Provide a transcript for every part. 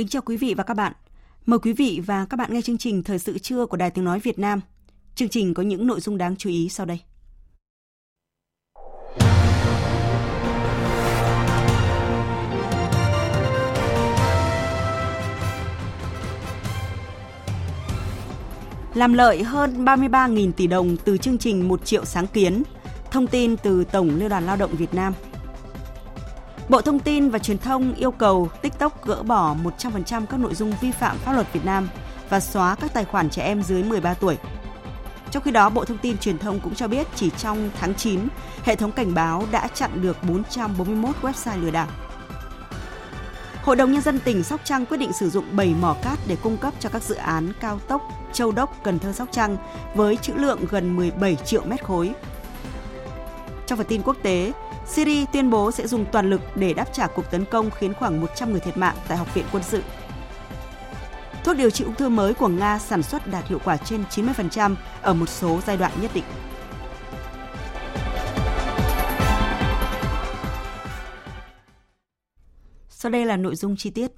Kính chào quý vị và các bạn. Mời quý vị và các bạn nghe chương trình Thời sự trưa của Đài Tiếng Nói Việt Nam. Chương trình có những nội dung đáng chú ý sau đây. Làm lợi hơn 33.000 tỷ đồng từ chương trình 1 triệu sáng kiến. Thông tin từ Tổng Liên đoàn Lao động Việt Nam – Bộ Thông tin và Truyền thông yêu cầu TikTok gỡ bỏ 100% các nội dung vi phạm pháp luật Việt Nam và xóa các tài khoản trẻ em dưới 13 tuổi. Trong khi đó, Bộ Thông tin Truyền thông cũng cho biết chỉ trong tháng 9, hệ thống cảnh báo đã chặn được 441 website lừa đảo. Hội đồng Nhân dân tỉnh Sóc Trăng quyết định sử dụng 7 mỏ cát để cung cấp cho các dự án cao tốc Châu Đốc Cần Thơ Sóc Trăng với trữ lượng gần 17 triệu mét khối. Trong phần tin quốc tế, Syria tuyên bố sẽ dùng toàn lực để đáp trả cuộc tấn công khiến khoảng 100 người thiệt mạng tại Học viện Quân sự. Thuốc điều trị ung thư mới của Nga sản xuất đạt hiệu quả trên 90% ở một số giai đoạn nhất định. Sau đây là nội dung chi tiết.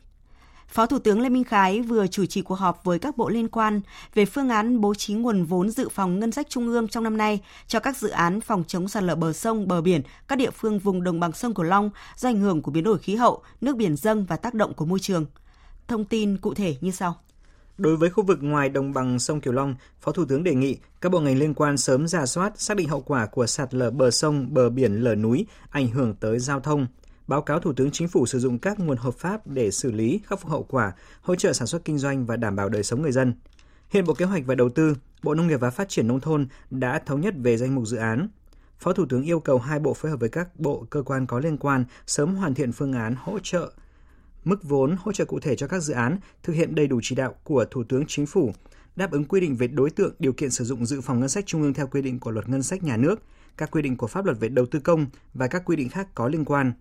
Phó Thủ tướng Lê Minh Khái vừa chủ trì cuộc họp với các bộ liên quan về phương án bố trí nguồn vốn dự phòng ngân sách trung ương trong năm nay cho các dự án phòng chống sạt lở bờ sông, bờ biển, các địa phương vùng đồng bằng sông Cửu Long do ảnh hưởng của biến đổi khí hậu, nước biển dâng và tác động của môi trường. Thông tin cụ thể như sau. Đối với khu vực ngoài đồng bằng sông Kiều Long, Phó Thủ tướng đề nghị các bộ ngành liên quan sớm ra soát, xác định hậu quả của sạt lở bờ sông, bờ biển, lở núi, ảnh hưởng tới giao thông, báo cáo Thủ tướng Chính phủ sử dụng các nguồn hợp pháp để xử lý, khắc phục hậu quả, hỗ trợ sản xuất kinh doanh và đảm bảo đời sống người dân. Hiện Bộ Kế hoạch và Đầu tư, Bộ Nông nghiệp và Phát triển Nông thôn đã thống nhất về danh mục dự án. Phó Thủ tướng yêu cầu hai bộ phối hợp với các bộ, cơ quan có liên quan sớm hoàn thiện phương án hỗ trợ mức vốn hỗ trợ cụ thể cho các dự án, thực hiện đầy đủ chỉ đạo của Thủ tướng Chính phủ, đáp ứng quy định về đối tượng, điều kiện sử dụng dự phòng ngân sách trung ương theo quy định của Luật Ngân sách Nhà nước, các quy định của pháp luật về đầu tư công và các quy định khác có liên quan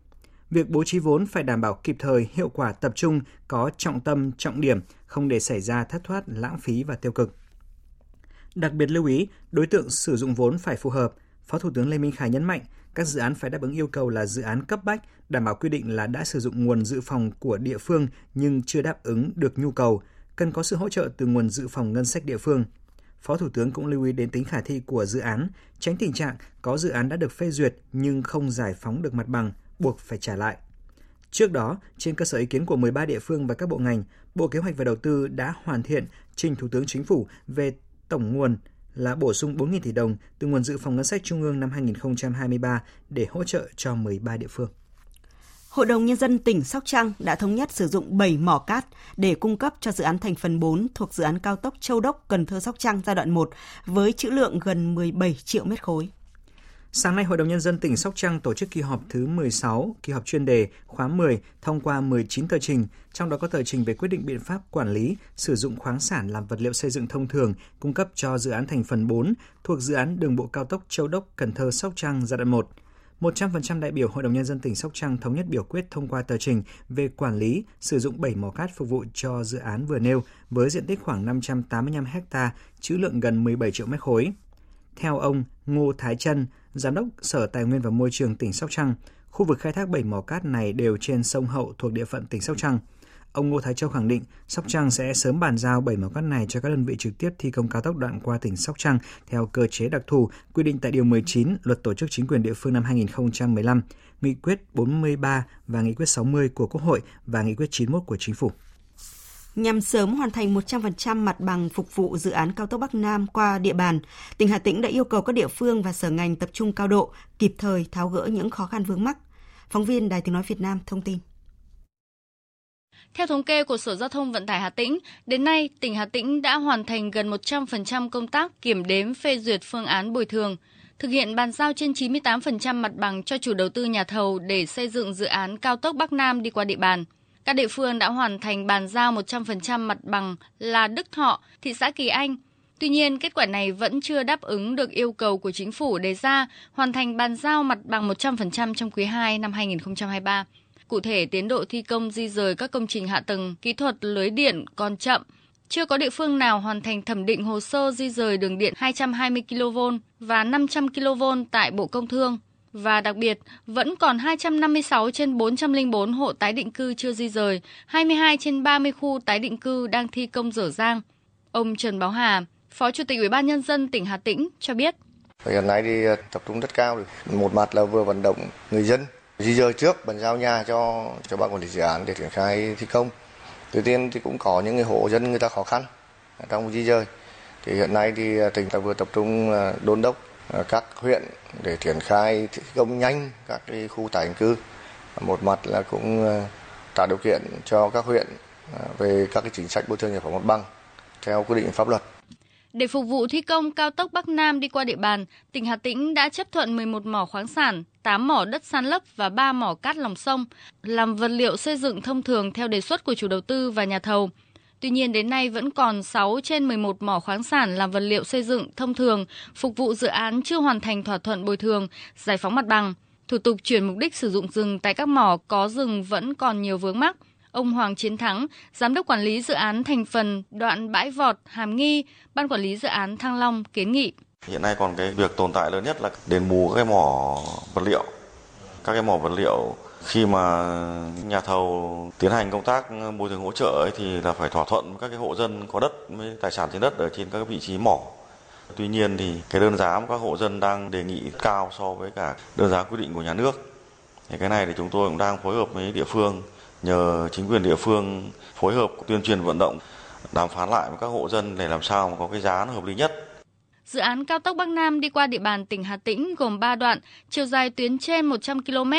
việc bố trí vốn phải đảm bảo kịp thời, hiệu quả tập trung, có trọng tâm, trọng điểm, không để xảy ra thất thoát, lãng phí và tiêu cực. Đặc biệt lưu ý, đối tượng sử dụng vốn phải phù hợp. Phó Thủ tướng Lê Minh Khái nhấn mạnh, các dự án phải đáp ứng yêu cầu là dự án cấp bách, đảm bảo quy định là đã sử dụng nguồn dự phòng của địa phương nhưng chưa đáp ứng được nhu cầu, cần có sự hỗ trợ từ nguồn dự phòng ngân sách địa phương. Phó Thủ tướng cũng lưu ý đến tính khả thi của dự án, tránh tình trạng có dự án đã được phê duyệt nhưng không giải phóng được mặt bằng, buộc phải trả lại. Trước đó, trên cơ sở ý kiến của 13 địa phương và các bộ ngành, Bộ Kế hoạch và Đầu tư đã hoàn thiện trình Thủ tướng Chính phủ về tổng nguồn là bổ sung 4.000 tỷ đồng từ nguồn dự phòng ngân sách trung ương năm 2023 để hỗ trợ cho 13 địa phương. Hội đồng Nhân dân tỉnh Sóc Trăng đã thống nhất sử dụng 7 mỏ cát để cung cấp cho dự án thành phần 4 thuộc dự án cao tốc Châu Đốc Cần Thơ Sóc Trăng giai đoạn 1 với trữ lượng gần 17 triệu mét khối. Sáng nay, Hội đồng Nhân dân tỉnh Sóc Trăng tổ chức kỳ họp thứ 16, kỳ họp chuyên đề khóa 10, thông qua 19 tờ trình, trong đó có tờ trình về quyết định biện pháp quản lý, sử dụng khoáng sản làm vật liệu xây dựng thông thường cung cấp cho dự án thành phần 4 thuộc dự án đường bộ cao tốc Châu Đốc Cần Thơ Sóc Trăng giai đoạn 1. 100% đại biểu Hội đồng Nhân dân tỉnh Sóc Trăng thống nhất biểu quyết thông qua tờ trình về quản lý, sử dụng 7 mỏ cát phục vụ cho dự án vừa nêu với diện tích khoảng 585 ha, trữ lượng gần 17 triệu mét khối. Theo ông Ngô Thái Trân, Giám đốc Sở Tài nguyên và Môi trường tỉnh Sóc Trăng, khu vực khai thác 7 mỏ cát này đều trên sông Hậu thuộc địa phận tỉnh Sóc Trăng. Ông Ngô Thái Châu khẳng định Sóc Trăng sẽ sớm bàn giao 7 mỏ cát này cho các đơn vị trực tiếp thi công cao tốc đoạn qua tỉnh Sóc Trăng theo cơ chế đặc thù quy định tại Điều 19 Luật Tổ chức Chính quyền địa phương năm 2015, Nghị quyết 43 và Nghị quyết 60 của Quốc hội và Nghị quyết 91 của Chính phủ. Nhằm sớm hoàn thành 100% mặt bằng phục vụ dự án cao tốc Bắc Nam qua địa bàn, tỉnh Hà Tĩnh đã yêu cầu các địa phương và sở ngành tập trung cao độ, kịp thời tháo gỡ những khó khăn vướng mắc. Phóng viên Đài Tiếng Nói Việt Nam thông tin. Theo thống kê của Sở Giao thông Vận tải Hà Tĩnh, đến nay tỉnh Hà Tĩnh đã hoàn thành gần 100% công tác kiểm đếm phê duyệt phương án bồi thường, thực hiện bàn giao trên 98% mặt bằng cho chủ đầu tư nhà thầu để xây dựng dự án cao tốc Bắc Nam đi qua địa bàn. Các địa phương đã hoàn thành bàn giao 100% mặt bằng là Đức Thọ, thị xã Kỳ Anh. Tuy nhiên, kết quả này vẫn chưa đáp ứng được yêu cầu của chính phủ đề ra hoàn thành bàn giao mặt bằng 100% trong quý 2 năm 2023. Cụ thể, tiến độ thi công di rời các công trình hạ tầng kỹ thuật lưới điện còn chậm. Chưa có địa phương nào hoàn thành thẩm định hồ sơ di rời đường điện 220 kV và 500 kV tại Bộ Công Thương. Và đặc biệt, vẫn còn 256 trên 404 hộ tái định cư chưa di rời, 22 trên 30 khu tái định cư đang thi công dở dang. Ông Trần Báo Hà, Phó Chủ tịch Ủy ban Nhân dân tỉnh Hà Tĩnh cho biết. Hiện nay thì ờ, tập trung rất cao. Một mặt là vừa vận động người dân di rời trước bàn giao nhà cho cho ban quản lý dự án để triển khai thi công. Tuy nhiên thì cũng có những người hộ dân người ta khó khăn trong di rời. Thì hiện nay thì ờ, tỉnh ta vừa tập trung ờ, đôn đốc Ờ, các huyện để triển khai thi công nhanh các cái khu tái định cư. Một mặt là cũng ờ, tạo điều kiện cho các huyện ờ, về các cái chính sách bồi thường giải phóng mặt bằng theo quy định pháp luật. Để phục vụ thi công cao tốc Bắc Nam đi qua địa bàn, tỉnh Hà Tĩnh đã chấp thuận 11 mỏ khoáng sản, 8 mỏ đất san lấp và 3 mỏ cát lòng sông làm vật liệu xây dựng thông thường theo đề xuất của chủ đầu tư và nhà thầu. Tuy nhiên đến nay vẫn còn 6 trên 11 mỏ khoáng sản làm vật liệu xây dựng thông thường phục vụ dự án chưa hoàn thành thỏa thuận bồi thường, giải phóng mặt bằng. Thủ tục chuyển mục đích sử dụng rừng tại các mỏ có rừng vẫn còn nhiều vướng mắc – Ông Hoàng Chiến Thắng, Giám đốc Quản lý Dự án Thành phần đoạn Bãi Vọt, Hàm Nghi, Ban Quản lý Dự án Thăng Long kiến nghị. Hiện nay còn cái việc tồn tại lớn nhất là đền bù các cái mỏ vật liệu. Các cái mỏ vật liệu khi mà nhà thầu tiến hành công tác bồi thường hỗ trợ ấy thì là phải thỏa thuận với các cái hộ dân có đất với tài sản trên đất ở trên các vị trí mỏ. Tuy nhiên thì cái đơn giá mà các hộ dân đang đề nghị cao so với cả đơn giá quy định của nhà nước. Thì cái này thì chúng tôi cũng đang phối hợp với địa phương nhờ chính quyền địa phương phối hợp tuyên truyền vận động đàm phán lại với các hộ dân để làm sao mà có cái giá nó hợp lý nhất. Dự án cao tốc Bắc Nam đi qua địa bàn tỉnh Hà Tĩnh gồm 3 đoạn, chiều dài tuyến trên 100 km,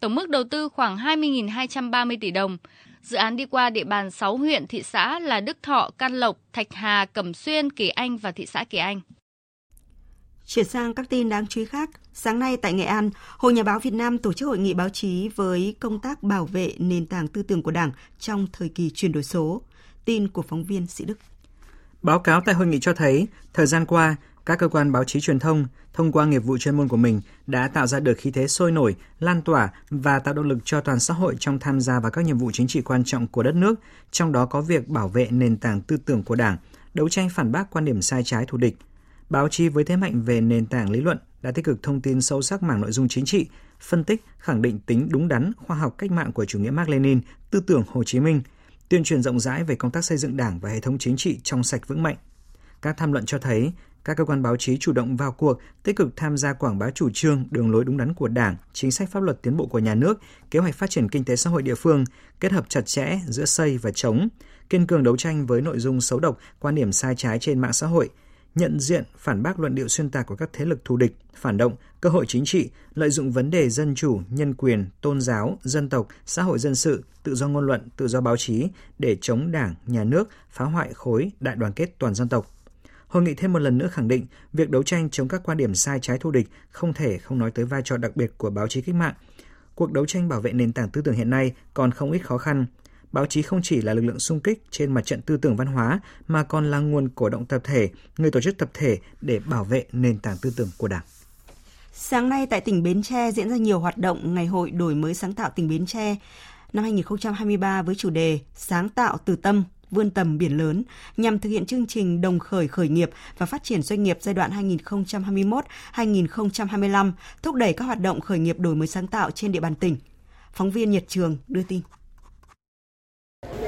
tổng mức đầu tư khoảng 20.230 tỷ đồng. Dự án đi qua địa bàn 6 huyện thị xã là Đức Thọ, Can Lộc, Thạch Hà, Cẩm Xuyên, Kỳ Anh và thị xã Kỳ Anh. Chuyển sang các tin đáng chú ý khác, sáng nay tại Nghệ An, Hội Nhà báo Việt Nam tổ chức hội nghị báo chí với công tác bảo vệ nền tảng tư tưởng của Đảng trong thời kỳ chuyển đổi số. Tin của phóng viên Sĩ Đức. Báo cáo tại hội nghị cho thấy, thời gian qua, các cơ quan báo chí truyền thông thông qua nghiệp vụ chuyên môn của mình đã tạo ra được khí thế sôi nổi, lan tỏa và tạo động lực cho toàn xã hội trong tham gia vào các nhiệm vụ chính trị quan trọng của đất nước, trong đó có việc bảo vệ nền tảng tư tưởng của Đảng, đấu tranh phản bác quan điểm sai trái thù địch, Báo chí với thế mạnh về nền tảng lý luận đã tích cực thông tin sâu sắc mảng nội dung chính trị, phân tích, khẳng định tính đúng đắn, khoa học cách mạng của chủ nghĩa Mác Lenin, tư tưởng Hồ Chí Minh, tuyên truyền rộng rãi về công tác xây dựng Đảng và hệ thống chính trị trong sạch vững mạnh. Các tham luận cho thấy, các cơ quan báo chí chủ động vào cuộc, tích cực tham gia quảng bá chủ trương, đường lối đúng đắn của Đảng, chính sách pháp luật tiến bộ của nhà nước, kế hoạch phát triển kinh tế xã hội địa phương, kết hợp chặt chẽ giữa xây và chống, kiên cường đấu tranh với nội dung xấu độc, quan điểm sai trái trên mạng xã hội – nhận diện, phản bác luận điệu xuyên tạc của các thế lực thù địch, phản động, cơ hội chính trị, lợi dụng vấn đề dân chủ, nhân quyền, tôn giáo, dân tộc, xã hội dân sự, tự do ngôn luận, tự do báo chí để chống đảng, nhà nước, phá hoại khối đại đoàn kết toàn dân tộc. Hội nghị thêm một lần nữa khẳng định việc đấu tranh chống các quan điểm sai trái thù địch không thể không nói tới vai trò đặc biệt của báo chí cách mạng. Cuộc đấu tranh bảo vệ nền tảng tư tưởng hiện nay còn không ít khó khăn, báo chí không chỉ là lực lượng sung kích trên mặt trận tư tưởng văn hóa mà còn là nguồn cổ động tập thể, người tổ chức tập thể để bảo vệ nền tảng tư tưởng của Đảng. Sáng nay tại tỉnh Bến Tre diễn ra nhiều hoạt động Ngày hội đổi mới sáng tạo tỉnh Bến Tre năm 2023 với chủ đề Sáng tạo từ tâm, vươn tầm biển lớn nhằm thực hiện chương trình đồng khởi khởi nghiệp và phát triển doanh nghiệp giai đoạn 2021-2025, thúc đẩy các hoạt động khởi nghiệp đổi mới sáng tạo trên địa bàn tỉnh. Phóng viên Nhật Trường đưa tin.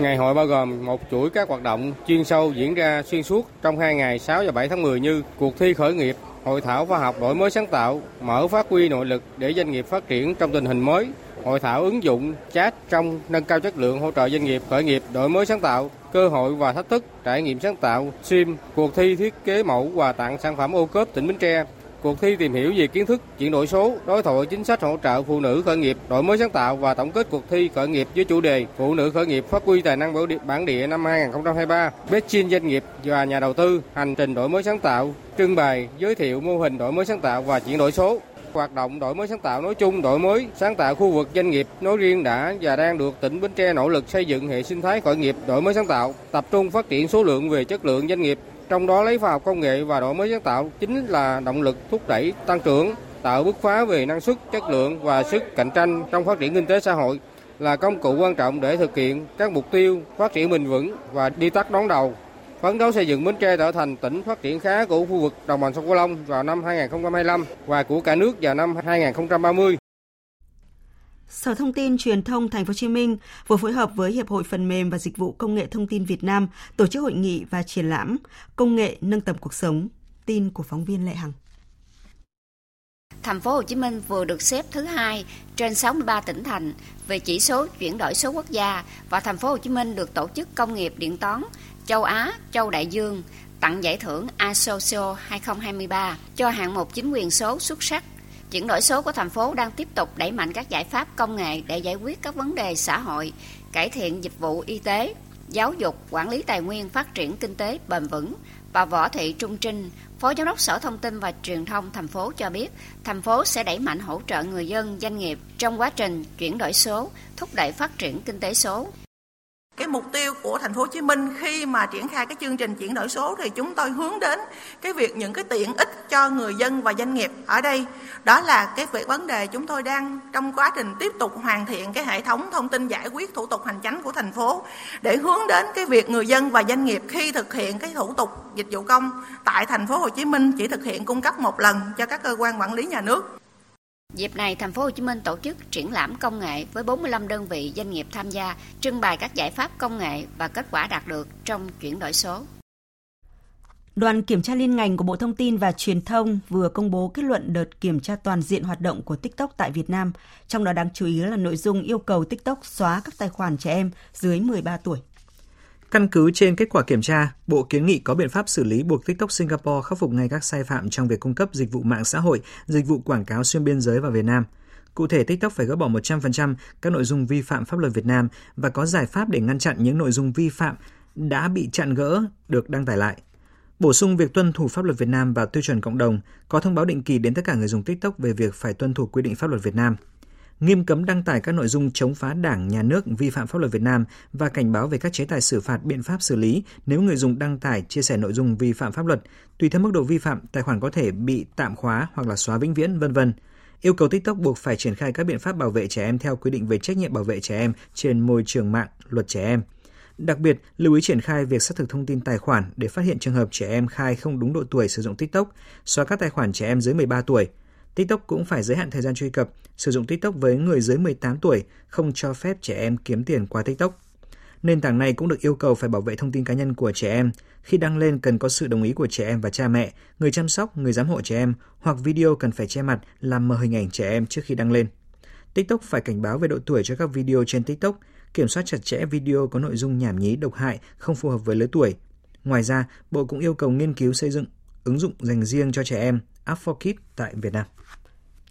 Ngày hội bao gồm một chuỗi các hoạt động chuyên sâu diễn ra xuyên suốt trong hai ngày 6 và 7 tháng 10 như cuộc thi khởi nghiệp, hội thảo khoa học đổi mới sáng tạo, mở phát huy nội lực để doanh nghiệp phát triển trong tình hình mới, hội thảo ứng dụng chat trong nâng cao chất lượng hỗ trợ doanh nghiệp khởi nghiệp đổi mới sáng tạo, cơ hội và thách thức trải nghiệm sáng tạo, SIM, cuộc thi thiết kế mẫu quà tặng sản phẩm ô cốp tỉnh Bến Tre, cuộc thi tìm hiểu về kiến thức chuyển đổi số, đối thoại chính sách hỗ trợ phụ nữ khởi nghiệp, đổi mới sáng tạo và tổng kết cuộc thi khởi nghiệp với chủ đề Phụ nữ khởi nghiệp phát huy tài năng bản địa năm 2023, best chuyên doanh nghiệp và nhà đầu tư, hành trình đổi mới sáng tạo, trưng bày, giới thiệu mô hình đổi mới sáng tạo và chuyển đổi số hoạt động đổi mới sáng tạo nói chung, đổi mới sáng tạo khu vực doanh nghiệp nói riêng đã và đang được tỉnh Bến Tre nỗ lực xây dựng hệ sinh thái khởi nghiệp đổi mới sáng tạo, tập trung phát triển số lượng về chất lượng doanh nghiệp, trong đó lấy vào công nghệ và đổi mới sáng tạo chính là động lực thúc đẩy tăng trưởng, tạo bứt phá về năng suất, chất lượng và sức cạnh tranh trong phát triển kinh tế xã hội là công cụ quan trọng để thực hiện các mục tiêu phát triển bền vững và đi tắt đón đầu phấn đấu xây dựng Bến Tre trở thành tỉnh phát triển khá của khu vực đồng bằng sông Cửu Long vào năm 2025 và của cả nước vào năm 2030. Sở Thông tin Truyền thông Thành phố Hồ Chí Minh vừa phối hợp với Hiệp hội Phần mềm và Dịch vụ Công nghệ Thông tin Việt Nam tổ chức hội nghị và triển lãm Công nghệ nâng tầm cuộc sống. Tin của phóng viên Lệ Hằng. Thành phố Hồ Chí Minh vừa được xếp thứ hai trên 63 tỉnh thành về chỉ số chuyển đổi số quốc gia và thành phố Hồ Chí Minh được tổ chức công nghiệp điện toán châu Á, châu Đại Dương tặng giải thưởng Asocio 2023 cho hạng mục chính quyền số xuất sắc. Chuyển đổi số của thành phố đang tiếp tục đẩy mạnh các giải pháp công nghệ để giải quyết các vấn đề xã hội, cải thiện dịch vụ y tế, giáo dục, quản lý tài nguyên, phát triển kinh tế bền vững. Bà Võ Thị Trung Trinh, Phó Giám đốc Sở Thông tin và Truyền thông thành phố cho biết, thành phố sẽ đẩy mạnh hỗ trợ người dân, doanh nghiệp trong quá trình chuyển đổi số, thúc đẩy phát triển kinh tế số. Cái mục tiêu của thành phố Hồ Chí Minh khi mà triển khai cái chương trình chuyển đổi số thì chúng tôi hướng đến cái việc những cái tiện ích cho người dân và doanh nghiệp ở đây. Đó là cái việc vấn đề chúng tôi đang trong quá trình tiếp tục hoàn thiện cái hệ thống thông tin giải quyết thủ tục hành chính của thành phố để hướng đến cái việc người dân và doanh nghiệp khi thực hiện cái thủ tục dịch vụ công tại thành phố Hồ Chí Minh chỉ thực hiện cung cấp một lần cho các cơ quan quản lý nhà nước Dịp này, thành phố Hồ Chí Minh tổ chức triển lãm công nghệ với 45 đơn vị doanh nghiệp tham gia, trưng bày các giải pháp công nghệ và kết quả đạt được trong chuyển đổi số. Đoàn kiểm tra liên ngành của Bộ Thông tin và Truyền thông vừa công bố kết luận đợt kiểm tra toàn diện hoạt động của TikTok tại Việt Nam, trong đó đáng chú ý là nội dung yêu cầu TikTok xóa các tài khoản trẻ em dưới 13 tuổi. Căn cứ trên kết quả kiểm tra, Bộ kiến nghị có biện pháp xử lý buộc TikTok Singapore khắc phục ngay các sai phạm trong việc cung cấp dịch vụ mạng xã hội, dịch vụ quảng cáo xuyên biên giới vào Việt Nam. Cụ thể, TikTok phải gỡ bỏ 100% các nội dung vi phạm pháp luật Việt Nam và có giải pháp để ngăn chặn những nội dung vi phạm đã bị chặn gỡ được đăng tải lại. Bổ sung việc tuân thủ pháp luật Việt Nam và tiêu chuẩn cộng đồng, có thông báo định kỳ đến tất cả người dùng TikTok về việc phải tuân thủ quy định pháp luật Việt Nam nghiêm cấm đăng tải các nội dung chống phá đảng, nhà nước, vi phạm pháp luật Việt Nam và cảnh báo về các chế tài xử phạt, biện pháp xử lý nếu người dùng đăng tải, chia sẻ nội dung vi phạm pháp luật. Tùy theo mức độ vi phạm, tài khoản có thể bị tạm khóa hoặc là xóa vĩnh viễn, vân vân. Yêu cầu TikTok buộc phải triển khai các biện pháp bảo vệ trẻ em theo quy định về trách nhiệm bảo vệ trẻ em trên môi trường mạng, luật trẻ em. Đặc biệt, lưu ý triển khai việc xác thực thông tin tài khoản để phát hiện trường hợp trẻ em khai không đúng độ tuổi sử dụng TikTok, xóa các tài khoản trẻ em dưới 13 tuổi, TikTok cũng phải giới hạn thời gian truy cập, sử dụng TikTok với người dưới 18 tuổi, không cho phép trẻ em kiếm tiền qua TikTok. Nền tảng này cũng được yêu cầu phải bảo vệ thông tin cá nhân của trẻ em. Khi đăng lên cần có sự đồng ý của trẻ em và cha mẹ, người chăm sóc, người giám hộ trẻ em hoặc video cần phải che mặt làm mờ hình ảnh trẻ em trước khi đăng lên. TikTok phải cảnh báo về độ tuổi cho các video trên TikTok, kiểm soát chặt chẽ video có nội dung nhảm nhí, độc hại, không phù hợp với lứa tuổi. Ngoài ra, Bộ cũng yêu cầu nghiên cứu xây dựng ứng dụng dành riêng cho trẻ em, App for Kids tại Việt Nam.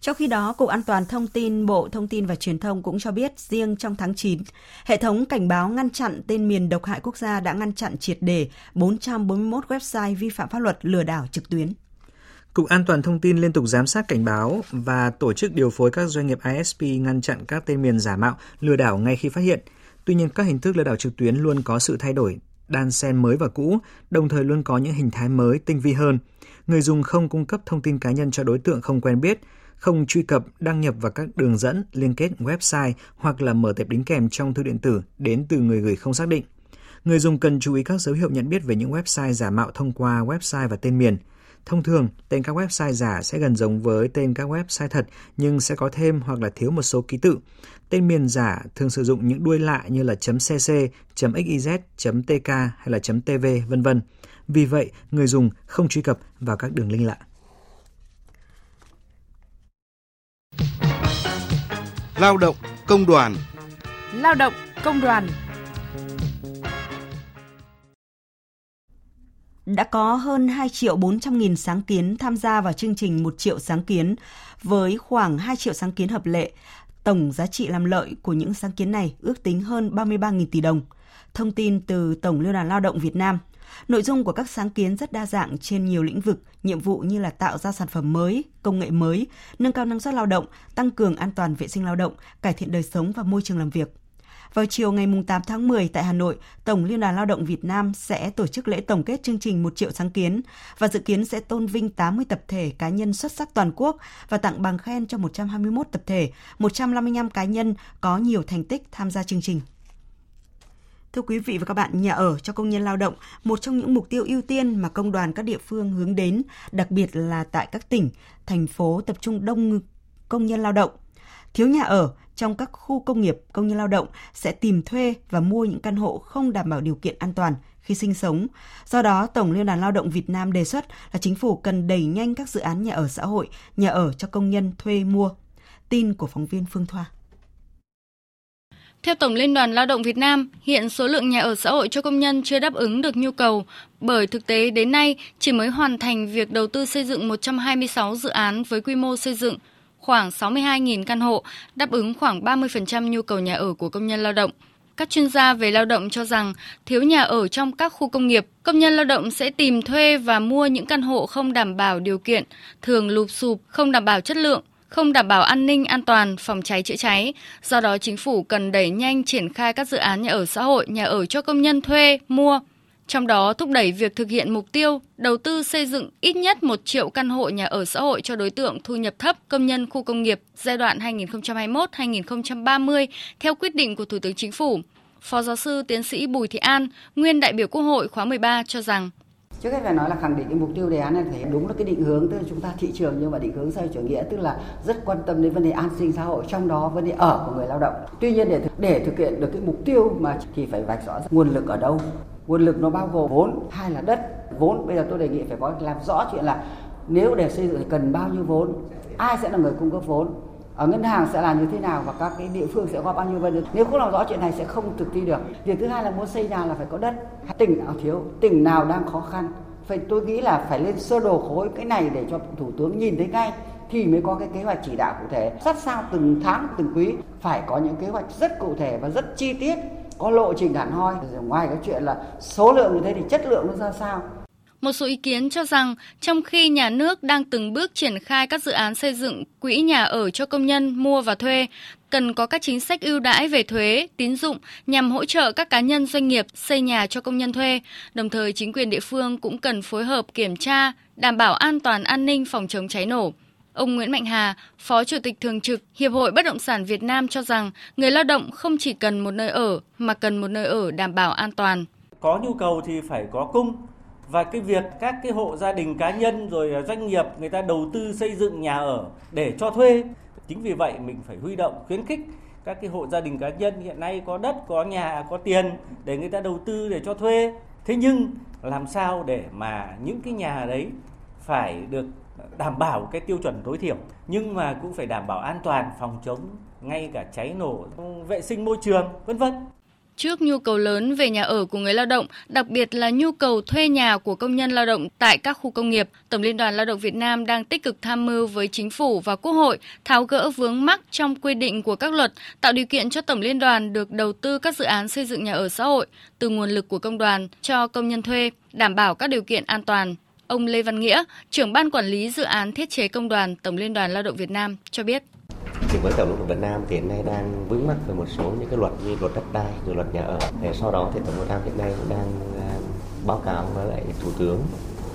Trong khi đó, Cục An toàn Thông tin Bộ Thông tin và Truyền thông cũng cho biết riêng trong tháng 9, hệ thống cảnh báo ngăn chặn tên miền độc hại quốc gia đã ngăn chặn triệt đề 441 website vi phạm pháp luật lừa đảo trực tuyến. Cục An toàn Thông tin liên tục giám sát cảnh báo và tổ chức điều phối các doanh nghiệp ISP ngăn chặn các tên miền giả mạo, lừa đảo ngay khi phát hiện. Tuy nhiên, các hình thức lừa đảo trực tuyến luôn có sự thay đổi, đan xen mới và cũ, đồng thời luôn có những hình thái mới, tinh vi hơn. Người dùng không cung cấp thông tin cá nhân cho đối tượng không quen biết, không truy cập, đăng nhập vào các đường dẫn, liên kết website hoặc là mở tệp đính kèm trong thư điện tử đến từ người gửi không xác định. Người dùng cần chú ý các dấu hiệu nhận biết về những website giả mạo thông qua website và tên miền. Thông thường, tên các website giả sẽ gần giống với tên các website thật nhưng sẽ có thêm hoặc là thiếu một số ký tự. Tên miền giả thường sử dụng những đuôi lạ như là .cc, .xyz, .tk hay là .tv, vân vân. Vì vậy, người dùng không truy cập vào các đường link lạ. Lao động công đoàn Lao động công đoàn đã có hơn 2 triệu 400 nghìn sáng kiến tham gia vào chương trình 1 triệu sáng kiến với khoảng 2 triệu sáng kiến hợp lệ. Tổng giá trị làm lợi của những sáng kiến này ước tính hơn 33.000 tỷ đồng. Thông tin từ Tổng Liên đoàn Lao động Việt Nam – Nội dung của các sáng kiến rất đa dạng trên nhiều lĩnh vực, nhiệm vụ như là tạo ra sản phẩm mới, công nghệ mới, nâng cao năng suất lao động, tăng cường an toàn vệ sinh lao động, cải thiện đời sống và môi trường làm việc. Vào chiều ngày 8 tháng 10 tại Hà Nội, Tổng Liên đoàn Lao động Việt Nam sẽ tổ chức lễ tổng kết chương trình 1 triệu sáng kiến và dự kiến sẽ tôn vinh 80 tập thể cá nhân xuất sắc toàn quốc và tặng bằng khen cho 121 tập thể, 155 cá nhân có nhiều thành tích tham gia chương trình. Thưa quý vị và các bạn, nhà ở cho công nhân lao động, một trong những mục tiêu ưu tiên mà công đoàn các địa phương hướng đến, đặc biệt là tại các tỉnh, thành phố tập trung đông công nhân lao động. Thiếu nhà ở trong các khu công nghiệp, công nhân lao động sẽ tìm thuê và mua những căn hộ không đảm bảo điều kiện an toàn khi sinh sống. Do đó, Tổng Liên đoàn Lao động Việt Nam đề xuất là chính phủ cần đẩy nhanh các dự án nhà ở xã hội, nhà ở cho công nhân thuê mua. Tin của phóng viên Phương Thoa. Theo Tổng Liên đoàn Lao động Việt Nam, hiện số lượng nhà ở xã hội cho công nhân chưa đáp ứng được nhu cầu, bởi thực tế đến nay chỉ mới hoàn thành việc đầu tư xây dựng 126 dự án với quy mô xây dựng khoảng 62.000 căn hộ, đáp ứng khoảng 30% nhu cầu nhà ở của công nhân lao động. Các chuyên gia về lao động cho rằng thiếu nhà ở trong các khu công nghiệp, công nhân lao động sẽ tìm thuê và mua những căn hộ không đảm bảo điều kiện, thường lụp sụp, không đảm bảo chất lượng, không đảm bảo an ninh an toàn, phòng cháy chữa cháy. Do đó chính phủ cần đẩy nhanh triển khai các dự án nhà ở xã hội, nhà ở cho công nhân thuê, mua. Trong đó thúc đẩy việc thực hiện mục tiêu đầu tư xây dựng ít nhất 1 triệu căn hộ nhà ở xã hội cho đối tượng thu nhập thấp công nhân khu công nghiệp giai đoạn 2021-2030 theo quyết định của Thủ tướng Chính phủ. Phó giáo sư tiến sĩ Bùi Thị An, nguyên đại biểu Quốc hội khóa 13 cho rằng trước hết phải nói là khẳng định cái mục tiêu đề án này thể đúng là cái định hướng, tức là chúng ta thị trường nhưng mà định hướng xã hội chủ nghĩa, tức là rất quan tâm đến vấn đề an sinh xã hội, trong đó vấn đề ở của người lao động. Tuy nhiên để để thực hiện được cái mục tiêu mà thì phải vạch rõ nguồn lực ở đâu. Nguồn lực nó bao gồm vốn hay là đất? Vốn, bây giờ tôi đề nghị phải có làm rõ chuyện là nếu để xây dựng thì cần bao nhiêu vốn? Ai sẽ là người cung cấp vốn? Ở ngân hàng sẽ làm như thế nào và các cái địa phương sẽ góp bao nhiêu vân nếu không làm rõ chuyện này sẽ không thực thi được. Việc thứ hai là muốn xây nhà là phải có đất. Tỉnh nào thiếu, tỉnh nào đang khó khăn. Phải, tôi nghĩ là phải lên sơ đồ khối cái này để cho thủ tướng nhìn thấy ngay thì mới có cái kế hoạch chỉ đạo cụ thể. Sát sao từng tháng, từng quý phải có những kế hoạch rất cụ thể và rất chi tiết, có lộ trình hẳn hoi. Ngoài cái chuyện là số lượng như thế thì chất lượng nó ra sao? Một số ý kiến cho rằng trong khi nhà nước đang từng bước triển khai các dự án xây dựng quỹ nhà ở cho công nhân mua và thuê, cần có các chính sách ưu đãi về thuế, tín dụng nhằm hỗ trợ các cá nhân doanh nghiệp xây nhà cho công nhân thuê. Đồng thời chính quyền địa phương cũng cần phối hợp kiểm tra, đảm bảo an toàn an ninh phòng chống cháy nổ. Ông Nguyễn Mạnh Hà, Phó Chủ tịch Thường trực Hiệp hội Bất động sản Việt Nam cho rằng người lao động không chỉ cần một nơi ở mà cần một nơi ở đảm bảo an toàn. Có nhu cầu thì phải có cung, và cái việc các cái hộ gia đình cá nhân rồi à, doanh nghiệp người ta đầu tư xây dựng nhà ở để cho thuê, chính vì vậy mình phải huy động, khuyến khích các cái hộ gia đình cá nhân hiện nay có đất, có nhà, có tiền để người ta đầu tư để cho thuê. Thế nhưng làm sao để mà những cái nhà đấy phải được đảm bảo cái tiêu chuẩn tối thiểu, nhưng mà cũng phải đảm bảo an toàn, phòng chống ngay cả cháy nổ, vệ sinh môi trường, vân vân. Trước nhu cầu lớn về nhà ở của người lao động, đặc biệt là nhu cầu thuê nhà của công nhân lao động tại các khu công nghiệp, Tổng Liên đoàn Lao động Việt Nam đang tích cực tham mưu với chính phủ và Quốc hội tháo gỡ vướng mắc trong quy định của các luật, tạo điều kiện cho Tổng Liên đoàn được đầu tư các dự án xây dựng nhà ở xã hội từ nguồn lực của công đoàn cho công nhân thuê, đảm bảo các điều kiện an toàn. Ông Lê Văn Nghĩa, trưởng ban quản lý dự án thiết chế công đoàn Tổng Liên đoàn Lao động Việt Nam cho biết thì với tổng liên Việt Nam thì hiện nay đang vướng mắc về một số những cái luật như luật đất đai rồi luật nhà ở. Để sau đó thì tổng liên đoàn hiện nay cũng đang à, báo cáo với lại thủ tướng,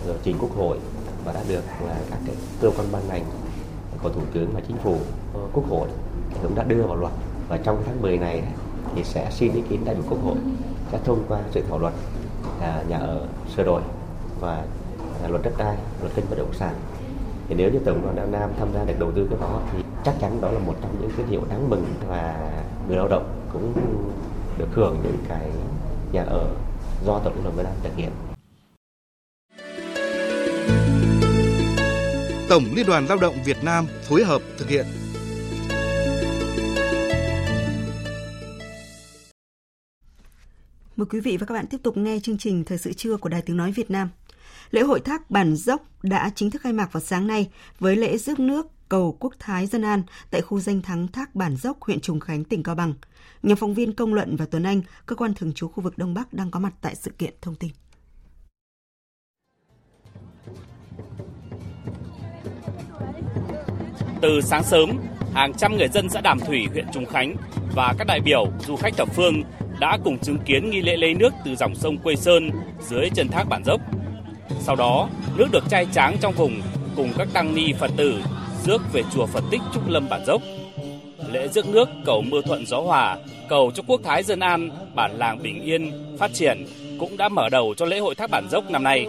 rồi trình quốc hội và đã được là các cái cơ quan ban ngành của thủ tướng và chính phủ ờ, quốc hội cũng đã đưa vào luật. Và trong tháng 10 này thì sẽ xin ý kiến đại biểu quốc hội sẽ thông qua dự thảo luật à, nhà ở sửa đổi và à, luật đất đai, luật kinh bất động sản thì nếu như tổng đoàn Đà Nam tham gia được đầu tư cái đó thì chắc chắn đó là một trong những tín hiệu đáng mừng và người lao động cũng được hưởng những cái nhà ở do tổng liên đoàn Việt Nam thực hiện. Tổng Liên đoàn Lao động Việt Nam phối hợp thực hiện. Mời quý vị và các bạn tiếp tục nghe chương trình Thời sự trưa của Đài Tiếng Nói Việt Nam. Lễ hội thác Bản Dốc đã chính thức khai mạc vào sáng nay với lễ rước nước cầu Quốc Thái Dân An tại khu danh thắng Thác Bản Dốc, huyện Trùng Khánh, tỉnh Cao Bằng. Nhóm phóng viên Công Luận và Tuấn Anh, cơ quan thường trú khu vực Đông Bắc đang có mặt tại sự kiện thông tin. Từ sáng sớm, hàng trăm người dân xã Đàm Thủy, huyện Trùng Khánh và các đại biểu, du khách thập phương đã cùng chứng kiến nghi lễ lấy nước từ dòng sông quê Sơn dưới chân thác bản dốc. Sau đó, nước được chai tráng trong vùng cùng các tăng ni Phật tử rước về chùa Phật Tích Trúc Lâm bản dốc. Lễ rước nước cầu mưa thuận gió hòa, cầu cho quốc thái dân an, bản làng bình yên, phát triển cũng đã mở đầu cho lễ hội thác bản dốc năm nay.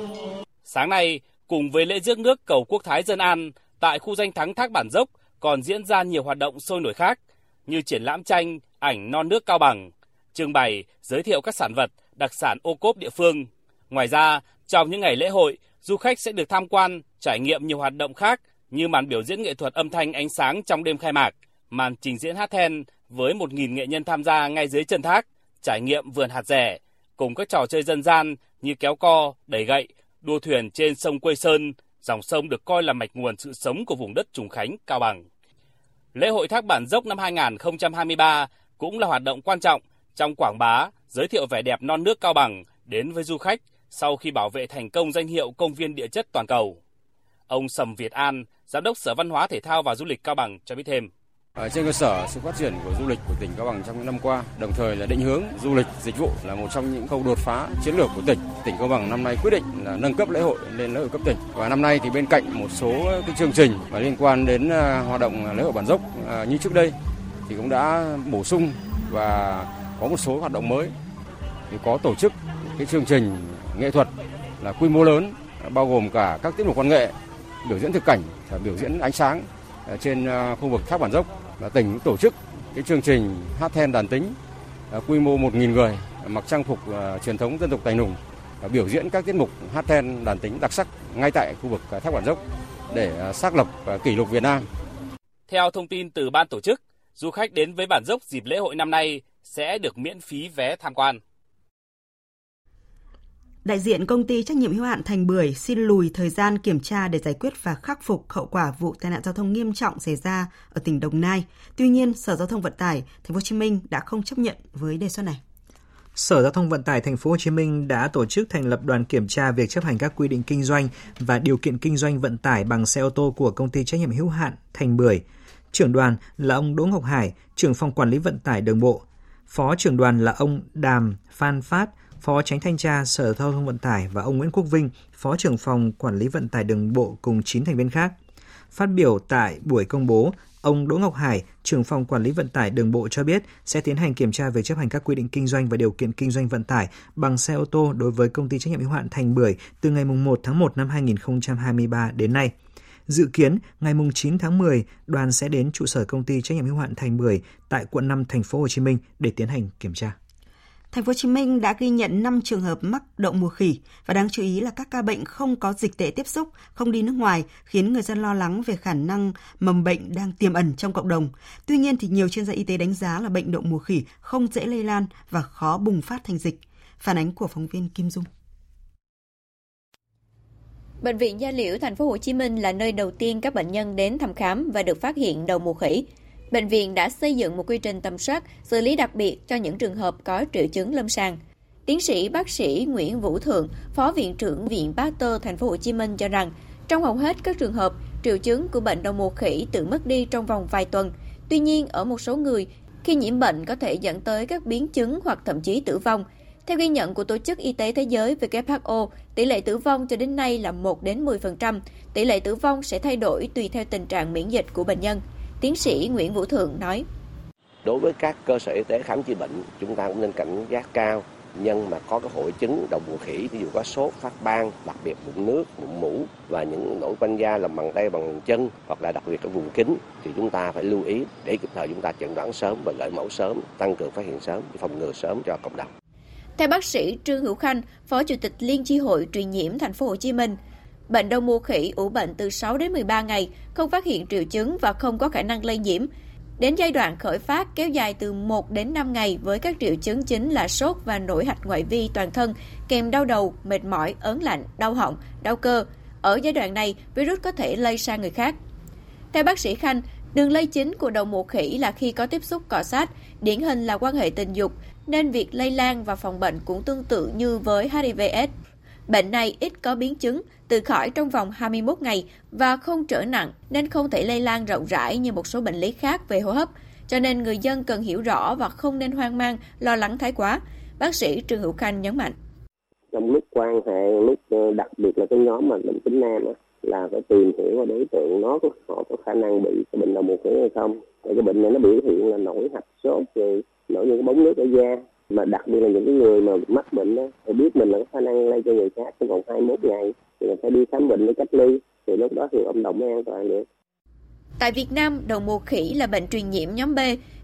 Sáng nay, cùng với lễ rước nước cầu quốc thái dân an, tại khu danh thắng thác bản dốc còn diễn ra nhiều hoạt động sôi nổi khác như triển lãm tranh, ảnh non nước Cao Bằng, trưng bày, giới thiệu các sản vật, đặc sản ô cốp địa phương. Ngoài ra, trong những ngày lễ hội, du khách sẽ được tham quan, trải nghiệm nhiều hoạt động khác như màn biểu diễn nghệ thuật âm thanh ánh sáng trong đêm khai mạc, màn trình diễn hát then với 1.000 nghệ nhân tham gia ngay dưới chân thác, trải nghiệm vườn hạt rẻ, cùng các trò chơi dân gian như kéo co, đẩy gậy, đua thuyền trên sông quê Sơn, dòng sông được coi là mạch nguồn sự sống của vùng đất Trùng Khánh, Cao Bằng. Lễ hội Thác Bản Dốc năm 2023 cũng là hoạt động quan trọng trong quảng bá, giới thiệu vẻ đẹp non nước Cao Bằng đến với du khách sau khi bảo vệ thành công danh hiệu công viên địa chất toàn cầu. Ông Sầm Việt An, Giám đốc Sở Văn hóa Thể thao và Du lịch Cao Bằng cho biết thêm. Ở trên cơ sở sự phát triển của du lịch của tỉnh Cao Bằng trong những năm qua, đồng thời là định hướng du lịch dịch vụ là một trong những khâu đột phá chiến lược của tỉnh. Tỉnh Cao Bằng năm nay quyết định là nâng cấp lễ hội lên lễ hội cấp tỉnh. Và năm nay thì bên cạnh một số cái chương trình và liên quan đến à, hoạt động lễ hội bản dốc à, như trước đây thì cũng đã bổ sung và có một số hoạt động mới. Thì có tổ chức cái chương trình nghệ thuật là quy mô lớn bao gồm cả các tiết mục văn nghệ, biểu diễn thực cảnh và biểu diễn ánh sáng ờ, trên ờ, khu vực thác bản dốc và tỉnh tổ chức cái chương trình hát then đàn tính ờ, quy mô 1.000 người mặc trang phục truyền thống dân tộc Tài Nùng biểu diễn các tiết mục hát then đàn tính đặc sắc ngay tại khu vực thác bản dốc để xác lập kỷ lục Việt Nam. Theo thông tin từ ban tổ chức, du khách đến với bản dốc dịp lễ hội năm nay sẽ được miễn phí vé tham quan. Đại diện công ty trách nhiệm hữu hạn Thành Bưởi xin lùi thời gian kiểm tra để giải quyết và khắc phục hậu quả vụ tai nạn giao thông nghiêm trọng xảy ra ở tỉnh Đồng Nai. Tuy nhiên, Sở Giao thông Vận tải Thành phố Hồ Chí Minh đã không chấp nhận với đề xuất này. Sở Giao thông Vận tải Thành phố Hồ Chí Minh đã tổ chức thành lập đoàn kiểm tra việc chấp hành các quy định kinh doanh và điều kiện kinh doanh vận tải bằng xe ô tô của công ty trách nhiệm hữu hạn Thành Bưởi. Trưởng đoàn là ông Đỗ Ngọc Hải, trưởng phòng quản lý vận tải đường bộ. Phó trưởng đoàn là ông Đàm Phan Phát, Phó Tránh Thanh tra Sở Giao thông Vận tải và ông Nguyễn Quốc Vinh, Phó trưởng phòng quản lý vận tải đường bộ cùng 9 thành viên khác. Phát biểu tại buổi công bố, ông Đỗ Ngọc Hải, trưởng phòng quản lý vận tải đường bộ cho biết sẽ tiến hành kiểm tra việc chấp hành các quy định kinh doanh và điều kiện kinh doanh vận tải bằng xe ô tô đối với công ty trách nhiệm hữu hạn Thành Bưởi từ ngày 1 tháng 1 năm 2023 đến nay. Dự kiến ngày 9 tháng 10, đoàn sẽ đến trụ sở công ty trách nhiệm hữu hạn Thành Bưởi tại quận 5 thành phố Hồ Chí Minh để tiến hành kiểm tra. Thành phố Hồ Chí Minh đã ghi nhận 5 trường hợp mắc đậu mùa khỉ và đáng chú ý là các ca bệnh không có dịch tễ tiếp xúc, không đi nước ngoài, khiến người dân lo lắng về khả năng mầm bệnh đang tiềm ẩn trong cộng đồng. Tuy nhiên thì nhiều chuyên gia y tế đánh giá là bệnh đậu mùa khỉ không dễ lây lan và khó bùng phát thành dịch. Phản ánh của phóng viên Kim Dung. Bệnh viện Gia Liễu thành phố Hồ Chí Minh là nơi đầu tiên các bệnh nhân đến thăm khám và được phát hiện đầu mùa khỉ. Bệnh viện đã xây dựng một quy trình tầm soát, xử lý đặc biệt cho những trường hợp có triệu chứng lâm sàng. Tiến sĩ bác sĩ Nguyễn Vũ Thượng, Phó viện trưởng Viện Pasteur Thành phố Hồ Chí Minh cho rằng, trong hầu hết các trường hợp, triệu chứng của bệnh đậu mùa khỉ tự mất đi trong vòng vài tuần. Tuy nhiên, ở một số người, khi nhiễm bệnh có thể dẫn tới các biến chứng hoặc thậm chí tử vong. Theo ghi nhận của Tổ chức Y tế Thế giới WHO, tỷ lệ tử vong cho đến nay là 1 đến 10%. Tỷ lệ tử vong sẽ thay đổi tùy theo tình trạng miễn dịch của bệnh nhân. Tiến sĩ Nguyễn Vũ Thượng nói. Đối với các cơ sở y tế khám chữa bệnh, chúng ta cũng nên cảnh giác cao nhân mà có cái hội chứng đậu mùa khỉ ví dụ có sốt phát ban đặc biệt mụn nước mụn mũ và những nổi quanh da làm bằng tay bằng chân hoặc là đặc biệt ở vùng kính thì chúng ta phải lưu ý để kịp thời chúng ta chẩn đoán sớm và gửi mẫu sớm tăng cường phát hiện sớm phòng ngừa sớm cho cộng đồng theo bác sĩ Trương Hữu Khanh phó chủ tịch liên chi hội truyền nhiễm thành phố Hồ Chí Minh Bệnh đậu mùa khỉ ủ bệnh từ 6 đến 13 ngày, không phát hiện triệu chứng và không có khả năng lây nhiễm. Đến giai đoạn khởi phát kéo dài từ 1 đến 5 ngày với các triệu chứng chính là sốt và nổi hạch ngoại vi toàn thân, kèm đau đầu, mệt mỏi, ớn lạnh, đau họng, đau cơ. Ở giai đoạn này, virus có thể lây sang người khác. Theo bác sĩ Khanh, đường lây chính của đậu mùa khỉ là khi có tiếp xúc cọ sát, điển hình là quan hệ tình dục, nên việc lây lan và phòng bệnh cũng tương tự như với HIVS. Bệnh này ít có biến chứng, tự khỏi trong vòng 21 ngày và không trở nặng nên không thể lây lan rộng rãi như một số bệnh lý khác về hô hấp. Cho nên người dân cần hiểu rõ và không nên hoang mang, lo lắng thái quá. Bác sĩ Trương Hữu Khanh nhấn mạnh. Trong lúc quan hệ, lúc ờ, đặc biệt là cái nhóm mà bệnh tính nam là phải tìm hiểu qua đối tượng nó có họ có khả năng bị cái bệnh đậu mùa khỉ hay không. cái bệnh này nó biểu hiện là nổi hạch sốt rồi nổi những cái bóng nước ở da mà đặc biệt là những cái người mà mắc bệnh đó thì biết mình là có khả năng lây cho người khác trong vòng 21 ngày thì mình phải đi khám bệnh để cách ly thì lúc đó thì ông đồng mới an toàn được. Tại Việt Nam, đậu mùa khỉ là bệnh truyền nhiễm nhóm B.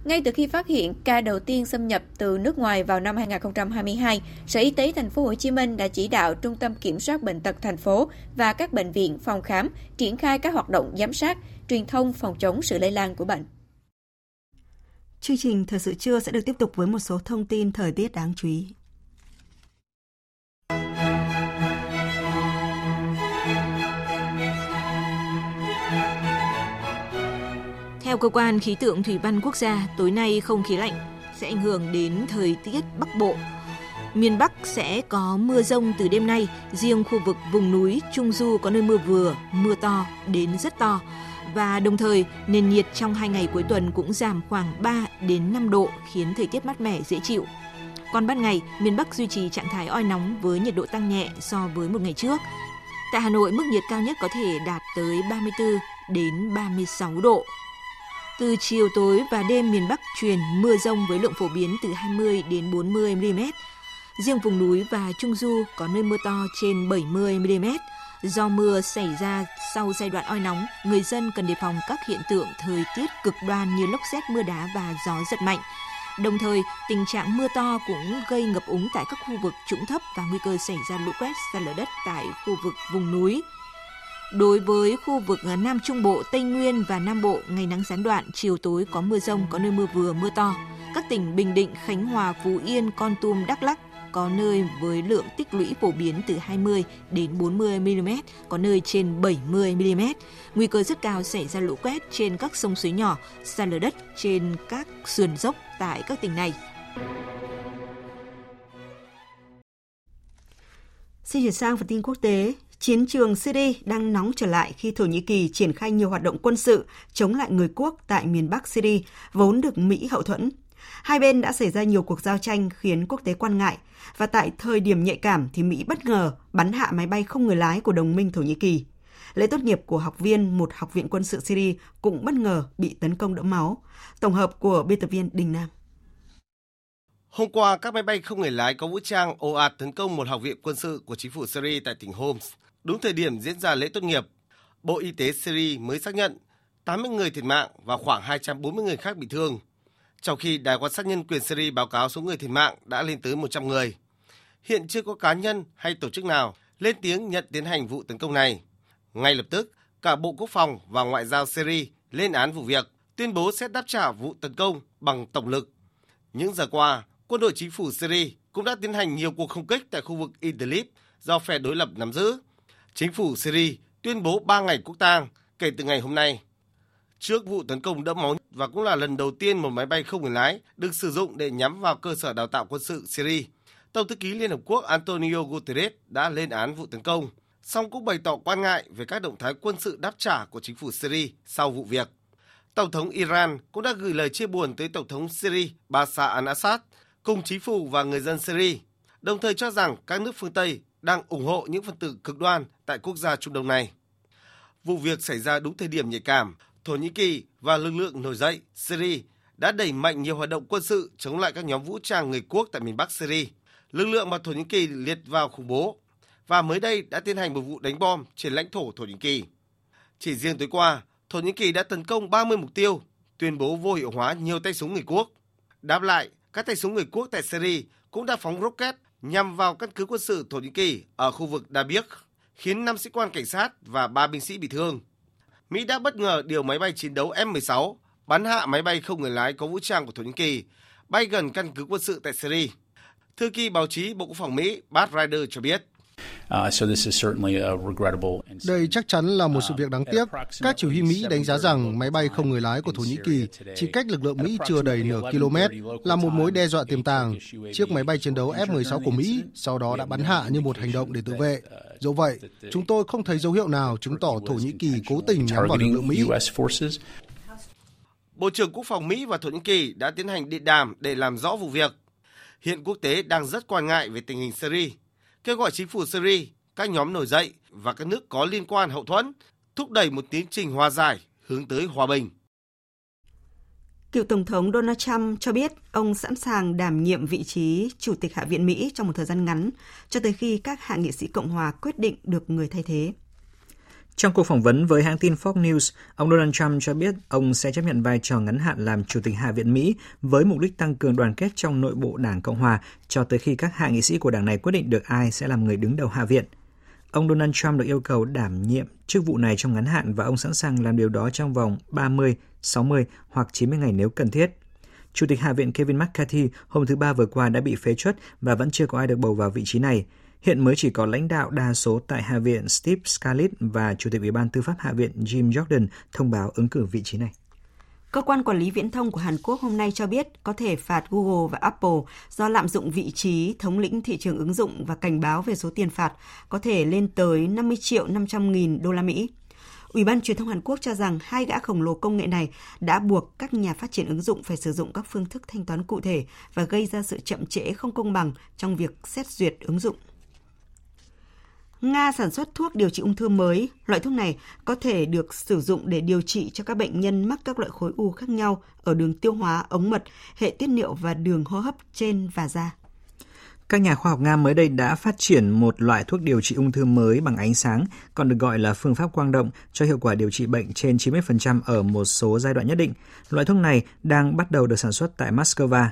Ngay từ khi phát hiện ca đầu tiên xâm nhập từ nước ngoài vào năm 2022, Sở Y tế thành phố Hồ Chí Minh đã chỉ đạo Trung tâm Kiểm soát bệnh tật thành phố và các bệnh viện, phòng khám triển khai các hoạt động giám sát, truyền thông phòng chống sự lây lan của bệnh. Chương trình Thời sự trưa sẽ được tiếp tục với một số thông tin thời tiết đáng chú ý. Theo cơ quan khí tượng thủy văn quốc gia, tối nay không khí lạnh sẽ ảnh hưởng đến thời tiết Bắc Bộ. Miền Bắc sẽ có mưa rông từ đêm nay, riêng khu vực vùng núi Trung Du có nơi mưa vừa, mưa to đến rất to và đồng thời nền nhiệt trong hai ngày cuối tuần cũng giảm khoảng 3 đến 5 độ khiến thời tiết mát mẻ dễ chịu. Còn ban ngày, miền Bắc duy trì trạng thái oi nóng với nhiệt độ tăng nhẹ so với một ngày trước. Tại Hà Nội, mức nhiệt cao nhất có thể đạt tới 34 đến 36 độ. Từ chiều tối và đêm miền Bắc truyền mưa rông với lượng phổ biến từ 20 đến 40 mm. Riêng vùng núi và Trung Du có nơi mưa to trên 70 mm. Do mưa xảy ra sau giai đoạn oi nóng, người dân cần đề phòng các hiện tượng thời tiết cực đoan như lốc xét mưa đá và gió giật mạnh. Đồng thời, tình trạng mưa to cũng gây ngập úng tại các khu vực trũng thấp và nguy cơ xảy ra lũ quét, sạt lở đất tại khu vực vùng núi. Đối với khu vực Nam Trung Bộ, Tây Nguyên và Nam Bộ, ngày nắng gián đoạn, chiều tối có mưa rông, có nơi mưa vừa, mưa to. Các tỉnh Bình Định, Khánh Hòa, Phú Yên, Con Tum, Đắk Lắc có nơi với lượng tích lũy phổ biến từ 20 đến 40 mm, có nơi trên 70 mm. Nguy cơ rất cao xảy ra lũ quét trên các sông suối nhỏ, sạt lở đất trên các sườn dốc tại các tỉnh này. Xin chuyển sang phần tin quốc tế. Chiến trường Syria đang nóng trở lại khi Thổ Nhĩ Kỳ triển khai nhiều hoạt động quân sự chống lại người quốc tại miền Bắc Syria, vốn được Mỹ hậu thuẫn. Hai bên đã xảy ra nhiều cuộc giao tranh khiến quốc tế quan ngại và tại thời điểm nhạy cảm thì Mỹ bất ngờ bắn hạ máy bay không người lái của đồng minh Thổ Nhĩ Kỳ. Lễ tốt nghiệp của học viên một học viện quân sự Syria cũng bất ngờ bị tấn công đẫm máu. Tổng hợp của biên tập viên Đình Nam. Hôm qua, các máy bay không người lái có vũ trang ồ ạt tấn công một học viện quân sự của chính phủ Syria tại tỉnh Homs. Đúng thời điểm diễn ra lễ tốt nghiệp, Bộ Y tế Syria mới xác nhận 80 người thiệt mạng và khoảng 240 người khác bị thương trong khi Đài quan sát nhân quyền Syria báo cáo số người thiệt mạng đã lên tới 100 người. Hiện chưa có cá nhân hay tổ chức nào lên tiếng nhận tiến hành vụ tấn công này. Ngay lập tức, cả Bộ Quốc phòng và Ngoại giao Syria lên án vụ việc, tuyên bố sẽ đáp trả vụ tấn công bằng tổng lực. Những giờ qua, quân đội chính phủ Syria cũng đã tiến hành nhiều cuộc không kích tại khu vực Idlib do phe đối lập nắm giữ. Chính phủ Syria tuyên bố 3 ngày quốc tang kể từ ngày hôm nay. Trước vụ tấn công đẫm máu và cũng là lần đầu tiên một máy bay không người lái được sử dụng để nhắm vào cơ sở đào tạo quân sự Syria, Tổng thư ký Liên Hợp Quốc Antonio Guterres đã lên án vụ tấn công, song cũng bày tỏ quan ngại về các động thái quân sự đáp trả của chính phủ Syria sau vụ việc. Tổng thống Iran cũng đã gửi lời chia buồn tới Tổng thống Syria Bashar al-Assad cùng chính phủ và người dân Syria, đồng thời cho rằng các nước phương Tây đang ủng hộ những phần tử cực đoan tại quốc gia Trung Đông này. Vụ việc xảy ra đúng thời điểm nhạy cảm Thổ Nhĩ Kỳ và lực lượng nổi dậy Syria đã đẩy mạnh nhiều hoạt động quân sự chống lại các nhóm vũ trang người quốc tại miền Bắc Syria. Lực lượng mà Thổ Nhĩ Kỳ liệt vào khủng bố và mới đây đã tiến hành một vụ đánh bom trên lãnh thổ Thổ Nhĩ Kỳ. Chỉ riêng tối qua, Thổ Nhĩ Kỳ đã tấn công 30 mục tiêu, tuyên bố vô hiệu hóa nhiều tay súng người quốc. Đáp lại, các tay súng người quốc tại Syria cũng đã phóng rocket nhằm vào căn cứ quân sự Thổ Nhĩ Kỳ ở khu vực Dabiq, khiến 5 sĩ quan cảnh sát và 3 binh sĩ bị thương. Mỹ đã bất ngờ điều máy bay chiến đấu F-16 bắn hạ máy bay không người lái có vũ trang của Thổ Nhĩ Kỳ, bay gần căn cứ quân sự tại Syria. Thư ký báo chí Bộ Quốc phòng Mỹ Pat Ryder cho biết. Đây chắc chắn là một sự việc đáng tiếc. Các chỉ huy Mỹ đánh giá rằng máy bay không người lái của Thổ Nhĩ Kỳ chỉ cách lực lượng Mỹ chưa đầy nửa km là một mối đe dọa tiềm tàng. Chiếc máy bay chiến đấu F-16 của Mỹ sau đó đã bắn hạ như một hành động để tự vệ. Dẫu vậy, chúng tôi không thấy dấu hiệu nào chứng tỏ Thổ Nhĩ Kỳ cố tình nhắm vào lực lượng Mỹ. Bộ trưởng Quốc phòng Mỹ và Thổ Nhĩ Kỳ đã tiến hành điện đàm để làm rõ vụ việc. Hiện quốc tế đang rất quan ngại về tình hình Syria kêu gọi chính phủ Syria, các nhóm nổi dậy và các nước có liên quan hậu thuẫn thúc đẩy một tiến trình hòa giải hướng tới hòa bình. Cựu Tổng thống Donald Trump cho biết ông sẵn sàng đảm nhiệm vị trí Chủ tịch Hạ viện Mỹ trong một thời gian ngắn, cho tới khi các hạ nghị sĩ Cộng hòa quyết định được người thay thế. Trong cuộc phỏng vấn với hãng tin Fox News, ông Donald Trump cho biết ông sẽ chấp nhận vai trò ngắn hạn làm Chủ tịch Hạ viện Mỹ với mục đích tăng cường đoàn kết trong nội bộ Đảng Cộng hòa cho tới khi các hạ nghị sĩ của đảng này quyết định được ai sẽ làm người đứng đầu Hạ viện. Ông Donald Trump được yêu cầu đảm nhiệm chức vụ này trong ngắn hạn và ông sẵn sàng làm điều đó trong vòng 30, 60 hoặc 90 ngày nếu cần thiết. Chủ tịch Hạ viện Kevin McCarthy hôm thứ Ba vừa qua đã bị phế truất và vẫn chưa có ai được bầu vào vị trí này. Hiện mới chỉ có lãnh đạo đa số tại Hạ viện Steve Scalise và Chủ tịch Ủy ban Tư pháp Hạ viện Jim Jordan thông báo ứng cử vị trí này. Cơ quan quản lý viễn thông của Hàn Quốc hôm nay cho biết có thể phạt Google và Apple do lạm dụng vị trí thống lĩnh thị trường ứng dụng và cảnh báo về số tiền phạt có thể lên tới 50 triệu 500 nghìn đô la Mỹ. Ủy ban truyền thông Hàn Quốc cho rằng hai gã khổng lồ công nghệ này đã buộc các nhà phát triển ứng dụng phải sử dụng các phương thức thanh toán cụ thể và gây ra sự chậm trễ không công bằng trong việc xét duyệt ứng dụng. Nga sản xuất thuốc điều trị ung thư mới. Loại thuốc này có thể được sử dụng để điều trị cho các bệnh nhân mắc các loại khối u khác nhau ở đường tiêu hóa, ống mật, hệ tiết niệu và đường hô hấp trên và da. Các nhà khoa học Nga mới đây đã phát triển một loại thuốc điều trị ung thư mới bằng ánh sáng, còn được gọi là phương pháp quang động, cho hiệu quả điều trị bệnh trên 90% ở một số giai đoạn nhất định. Loại thuốc này đang bắt đầu được sản xuất tại Moscow.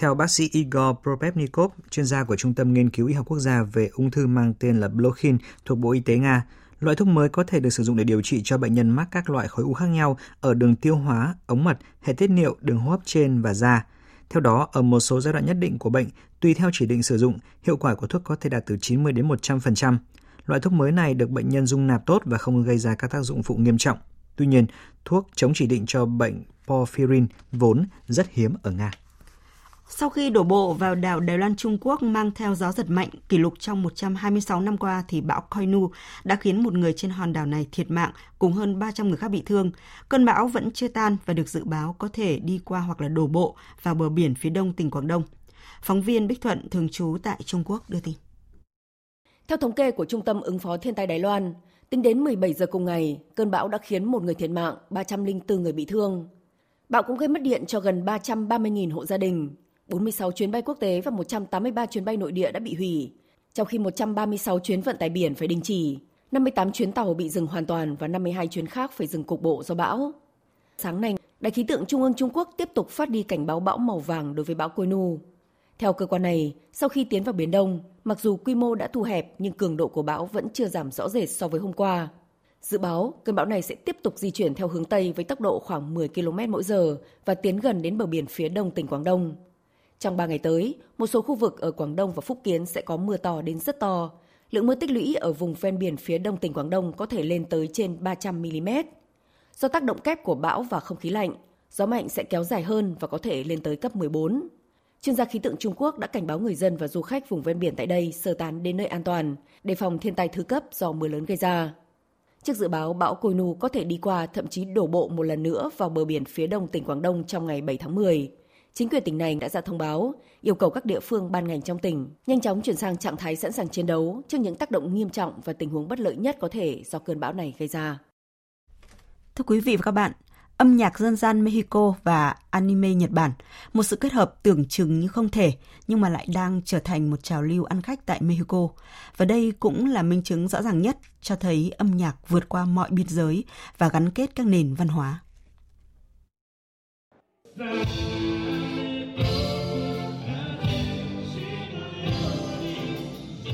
Theo bác sĩ Igor Propepnikov, chuyên gia của Trung tâm Nghiên cứu Y học Quốc gia về ung thư mang tên là Blokhin thuộc Bộ Y tế Nga, loại thuốc mới có thể được sử dụng để điều trị cho bệnh nhân mắc các loại khối u khác nhau ở đường tiêu hóa, ống mật, hệ tiết niệu, đường hô hấp trên và da. Theo đó, ở một số giai đoạn nhất định của bệnh, tùy theo chỉ định sử dụng, hiệu quả của thuốc có thể đạt từ 90 đến 100%. Loại thuốc mới này được bệnh nhân dung nạp tốt và không gây ra các tác dụng phụ nghiêm trọng. Tuy nhiên, thuốc chống chỉ định cho bệnh porphyrin vốn rất hiếm ở Nga. Sau khi đổ bộ vào đảo Đài Loan Trung Quốc mang theo gió giật mạnh kỷ lục trong 126 năm qua thì bão Koinu đã khiến một người trên hòn đảo này thiệt mạng cùng hơn 300 người khác bị thương. Cơn bão vẫn chưa tan và được dự báo có thể đi qua hoặc là đổ bộ vào bờ biển phía đông tỉnh Quảng Đông. Phóng viên Bích Thuận thường trú tại Trung Quốc đưa tin. Theo thống kê của Trung tâm ứng phó thiên tai Đài Loan, tính đến 17 giờ cùng ngày, cơn bão đã khiến một người thiệt mạng, 304 người bị thương. Bão cũng gây mất điện cho gần 330.000 hộ gia đình, 46 chuyến bay quốc tế và 183 chuyến bay nội địa đã bị hủy, trong khi 136 chuyến vận tải biển phải đình chỉ, 58 chuyến tàu bị dừng hoàn toàn và 52 chuyến khác phải dừng cục bộ do bão. Sáng nay, Đài khí tượng Trung ương Trung Quốc tiếp tục phát đi cảnh báo bão màu vàng đối với bão Koinu. Theo cơ quan này, sau khi tiến vào Biển Đông, mặc dù quy mô đã thu hẹp nhưng cường độ của bão vẫn chưa giảm rõ rệt so với hôm qua. Dự báo, cơn bão này sẽ tiếp tục di chuyển theo hướng Tây với tốc độ khoảng 10 km mỗi giờ và tiến gần đến bờ biển phía đông tỉnh Quảng Đông. Trong 3 ngày tới, một số khu vực ở Quảng Đông và Phúc Kiến sẽ có mưa to đến rất to. Lượng mưa tích lũy ở vùng ven biển phía đông tỉnh Quảng Đông có thể lên tới trên 300 mm. Do tác động kép của bão và không khí lạnh, gió mạnh sẽ kéo dài hơn và có thể lên tới cấp 14. Chuyên gia khí tượng Trung Quốc đã cảnh báo người dân và du khách vùng ven biển tại đây sơ tán đến nơi an toàn, đề phòng thiên tai thứ cấp do mưa lớn gây ra. Trước dự báo bão Koinu có thể đi qua thậm chí đổ bộ một lần nữa vào bờ biển phía đông tỉnh Quảng Đông trong ngày 7 tháng 10. Chính quyền tỉnh này đã ra thông báo yêu cầu các địa phương ban ngành trong tỉnh nhanh chóng chuyển sang trạng thái sẵn sàng chiến đấu trước những tác động nghiêm trọng và tình huống bất lợi nhất có thể do cơn bão này gây ra. Thưa quý vị và các bạn, âm nhạc dân gian Mexico và anime Nhật Bản, một sự kết hợp tưởng chừng như không thể nhưng mà lại đang trở thành một trào lưu ăn khách tại Mexico. Và đây cũng là minh chứng rõ ràng nhất cho thấy âm nhạc vượt qua mọi biên giới và gắn kết các nền văn hóa.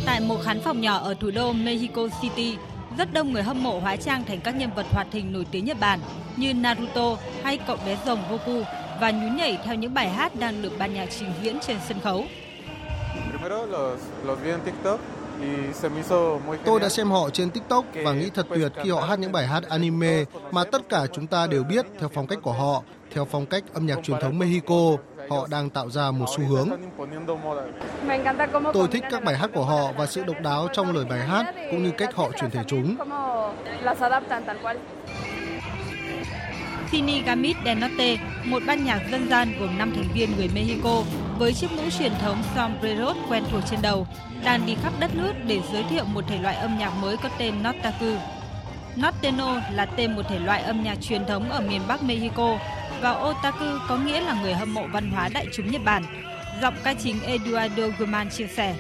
Tại một khán phòng nhỏ ở thủ đô Mexico City, rất đông người hâm mộ hóa trang thành các nhân vật hoạt hình nổi tiếng Nhật Bản. như Naruto hay cậu bé rồng Goku và nhún nhảy theo những bài hát đang được ban nhạc trình diễn trên sân khấu. Tôi đã xem họ trên TikTok và nghĩ thật tuyệt khi họ hát những bài hát anime mà tất cả chúng ta đều biết theo phong cách của họ, theo phong cách âm nhạc truyền thống Mexico. Họ đang tạo ra một xu hướng. Tôi thích các bài hát của họ và sự độc đáo trong lời bài hát cũng như cách họ truyền thể chúng. Sinigamit del Norte, một ban nhạc dân gian gồm 5 thành viên người Mexico với chiếc mũ truyền thống sombrero quen thuộc trên đầu, đang đi khắp đất nước để giới thiệu một thể loại âm nhạc mới có tên Nortaku. Norteno là tên một thể loại âm nhạc truyền thống ở miền Bắc Mexico và Otaku có nghĩa là người hâm mộ văn hóa đại chúng Nhật Bản. Giọng ca chính Eduardo Guzman chia sẻ.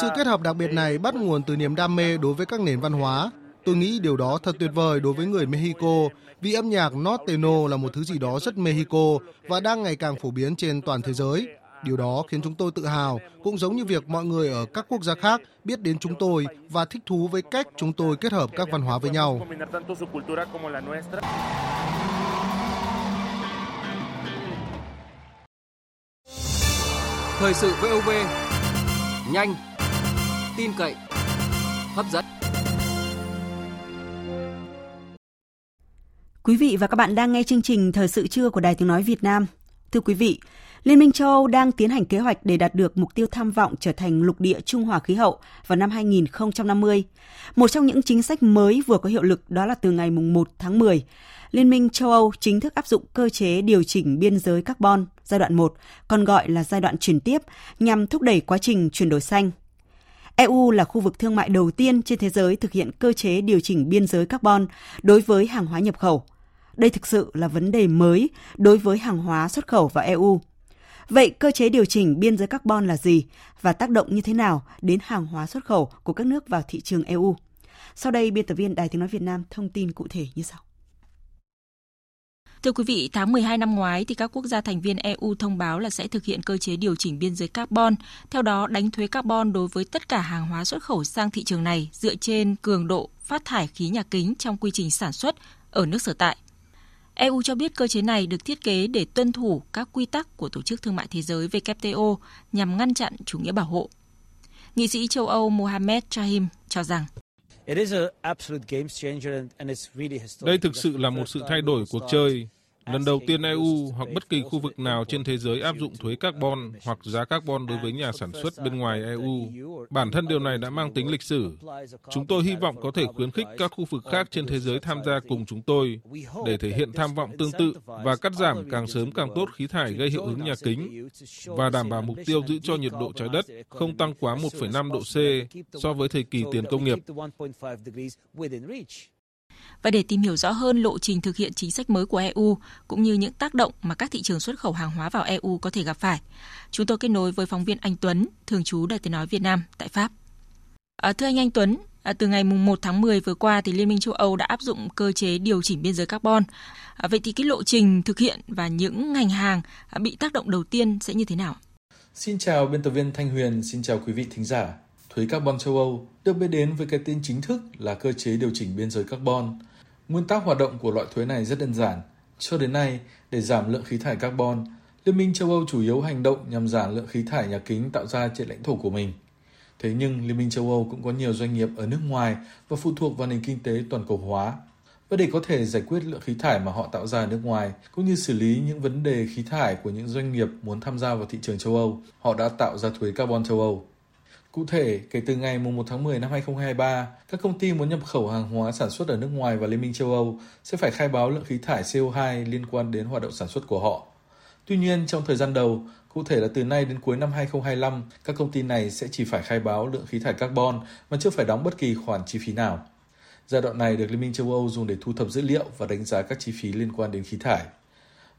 Sự kết hợp đặc biệt này bắt nguồn từ niềm đam mê đối với các nền văn hóa. Tôi nghĩ điều đó thật tuyệt vời đối với người Mexico vì âm nhạc norteño là một thứ gì đó rất Mexico và đang ngày càng phổ biến trên toàn thế giới. Điều đó khiến chúng tôi tự hào, cũng giống như việc mọi người ở các quốc gia khác biết đến chúng tôi và thích thú với cách chúng tôi kết hợp các văn hóa với nhau. Thời sự VOV, nhanh, tin cậy, hấp dẫn. Quý vị và các bạn đang nghe chương trình Thời sự trưa của Đài Tiếng Nói Việt Nam. Thưa quý vị, Liên minh châu Âu đang tiến hành kế hoạch để đạt được mục tiêu tham vọng trở thành lục địa trung hòa khí hậu vào năm 2050. Một trong những chính sách mới vừa có hiệu lực đó là từ ngày 1 tháng 10, Liên minh châu Âu chính thức áp dụng cơ chế điều chỉnh biên giới carbon giai đoạn 1, còn gọi là giai đoạn chuyển tiếp, nhằm thúc đẩy quá trình chuyển đổi xanh. EU là khu vực thương mại đầu tiên trên thế giới thực hiện cơ chế điều chỉnh biên giới carbon đối với hàng hóa nhập khẩu. Đây thực sự là vấn đề mới đối với hàng hóa xuất khẩu vào EU. Vậy cơ chế điều chỉnh biên giới carbon là gì và tác động như thế nào đến hàng hóa xuất khẩu của các nước vào thị trường EU? Sau đây, biên tập viên Đài Tiếng Nói Việt Nam thông tin cụ thể như sau. Thưa quý vị, tháng 12 năm ngoái thì các quốc gia thành viên EU thông báo là sẽ thực hiện cơ chế điều chỉnh biên giới carbon, theo đó đánh thuế carbon đối với tất cả hàng hóa xuất khẩu sang thị trường này dựa trên cường độ phát thải khí nhà kính trong quy trình sản xuất ở nước sở tại. EU cho biết cơ chế này được thiết kế để tuân thủ các quy tắc của Tổ chức Thương mại Thế giới WTO nhằm ngăn chặn chủ nghĩa bảo hộ. Nghị sĩ châu Âu Mohamed Chahim cho rằng đây thực sự là một sự thay đổi cuộc chơi. Lần đầu tiên EU hoặc bất kỳ khu vực nào trên thế giới áp dụng thuế carbon hoặc giá carbon đối với nhà sản xuất bên ngoài EU. Bản thân điều này đã mang tính lịch sử. Chúng tôi hy vọng có thể khuyến khích các khu vực khác trên thế giới tham gia cùng chúng tôi để thể hiện tham vọng tương tự và cắt giảm càng sớm càng tốt khí thải gây hiệu ứng nhà kính và đảm bảo mục tiêu giữ cho nhiệt độ trái đất không tăng quá 1,5 độ C so với thời kỳ tiền công nghiệp. Và để tìm hiểu rõ hơn lộ trình thực hiện chính sách mới của EU cũng như những tác động mà các thị trường xuất khẩu hàng hóa vào EU có thể gặp phải, chúng tôi kết nối với phóng viên Anh Tuấn, thường trú Đài Tiếng nói Việt Nam tại Pháp. À, thưa anh Anh Tuấn, à, từ ngày 1 tháng 10 vừa qua thì Liên minh châu Âu đã áp dụng cơ chế điều chỉnh biên giới carbon. À, vậy thì cái lộ trình thực hiện và những ngành hàng à, bị tác động đầu tiên sẽ như thế nào? Xin chào biên tập viên Thanh Huyền, xin chào quý vị thính giả. Thuế carbon châu Âu được biết đến với cái tên chính thức là cơ chế điều chỉnh biên giới carbon. Nguyên tắc hoạt động của loại thuế này rất đơn giản. Cho đến nay, để giảm lượng khí thải carbon, Liên minh châu Âu chủ yếu hành động nhằm giảm lượng khí thải nhà kính tạo ra trên lãnh thổ của mình. Thế nhưng Liên minh châu Âu cũng có nhiều doanh nghiệp ở nước ngoài và phụ thuộc vào nền kinh tế toàn cầu hóa. Và để có thể giải quyết lượng khí thải mà họ tạo ra ở nước ngoài, cũng như xử lý những vấn đề khí thải của những doanh nghiệp muốn tham gia vào thị trường châu Âu, họ đã tạo ra thuế carbon châu Âu. Cụ thể, kể từ ngày 1 tháng 10 năm 2023, các công ty muốn nhập khẩu hàng hóa sản xuất ở nước ngoài và Liên minh châu Âu sẽ phải khai báo lượng khí thải CO2 liên quan đến hoạt động sản xuất của họ. Tuy nhiên, trong thời gian đầu, cụ thể là từ nay đến cuối năm 2025, các công ty này sẽ chỉ phải khai báo lượng khí thải carbon mà chưa phải đóng bất kỳ khoản chi phí nào. Giai đoạn này được Liên minh châu Âu dùng để thu thập dữ liệu và đánh giá các chi phí liên quan đến khí thải.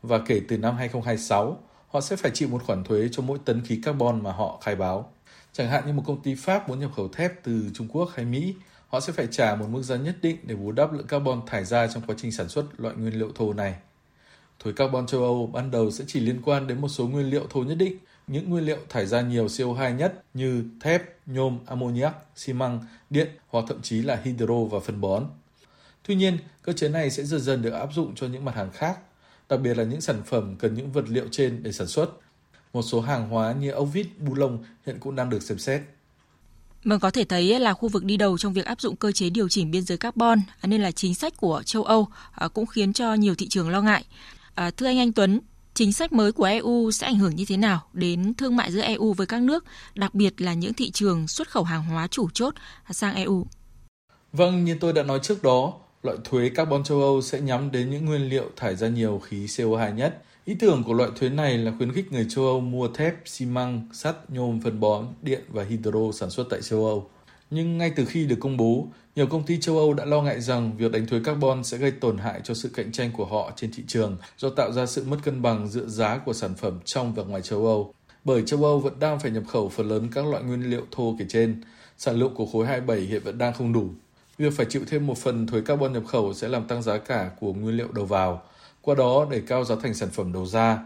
Và kể từ năm 2026, họ sẽ phải chịu một khoản thuế cho mỗi tấn khí carbon mà họ khai báo. Chẳng hạn như một công ty Pháp muốn nhập khẩu thép từ Trung Quốc hay Mỹ, họ sẽ phải trả một mức giá nhất định để bù đắp lượng carbon thải ra trong quá trình sản xuất loại nguyên liệu thô này. Thuế carbon châu Âu ban đầu sẽ chỉ liên quan đến một số nguyên liệu thô nhất định, những nguyên liệu thải ra nhiều CO2 nhất như thép, nhôm, ammoniac, xi măng, điện hoặc thậm chí là hydro và phân bón. Tuy nhiên, cơ chế này sẽ dần dần được áp dụng cho những mặt hàng khác, đặc biệt là những sản phẩm cần những vật liệu trên để sản xuất. Một số hàng hóa như ốc vít, bu lông hiện cũng đang được xem xét. Vâng, có thể thấy là khu vực đi đầu trong việc áp dụng cơ chế điều chỉnh biên giới carbon nên là chính sách của châu Âu à, cũng khiến cho nhiều thị trường lo ngại. À, thưa anh Anh Tuấn, chính sách mới của EU sẽ ảnh hưởng như thế nào đến thương mại giữa EU với các nước, đặc biệt là những thị trường xuất khẩu hàng hóa chủ chốt sang EU? Vâng, như tôi đã nói trước đó, loại thuế carbon châu Âu sẽ nhắm đến những nguyên liệu thải ra nhiều khí CO2 nhất. Ý tưởng của loại thuế này là khuyến khích người châu Âu mua thép, xi măng, sắt, nhôm, phân bón, điện và hydro sản xuất tại châu Âu. Nhưng ngay từ khi được công bố, nhiều công ty châu Âu đã lo ngại rằng việc đánh thuế carbon sẽ gây tổn hại cho sự cạnh tranh của họ trên thị trường do tạo ra sự mất cân bằng giữa giá của sản phẩm trong và ngoài châu Âu. Bởi châu Âu vẫn đang phải nhập khẩu phần lớn các loại nguyên liệu thô kể trên, sản lượng của khối 27 hiện vẫn đang không đủ. Việc phải chịu thêm một phần thuế carbon nhập khẩu sẽ làm tăng giá cả của nguyên liệu đầu vào, qua đó đẩy cao giá thành sản phẩm đầu ra.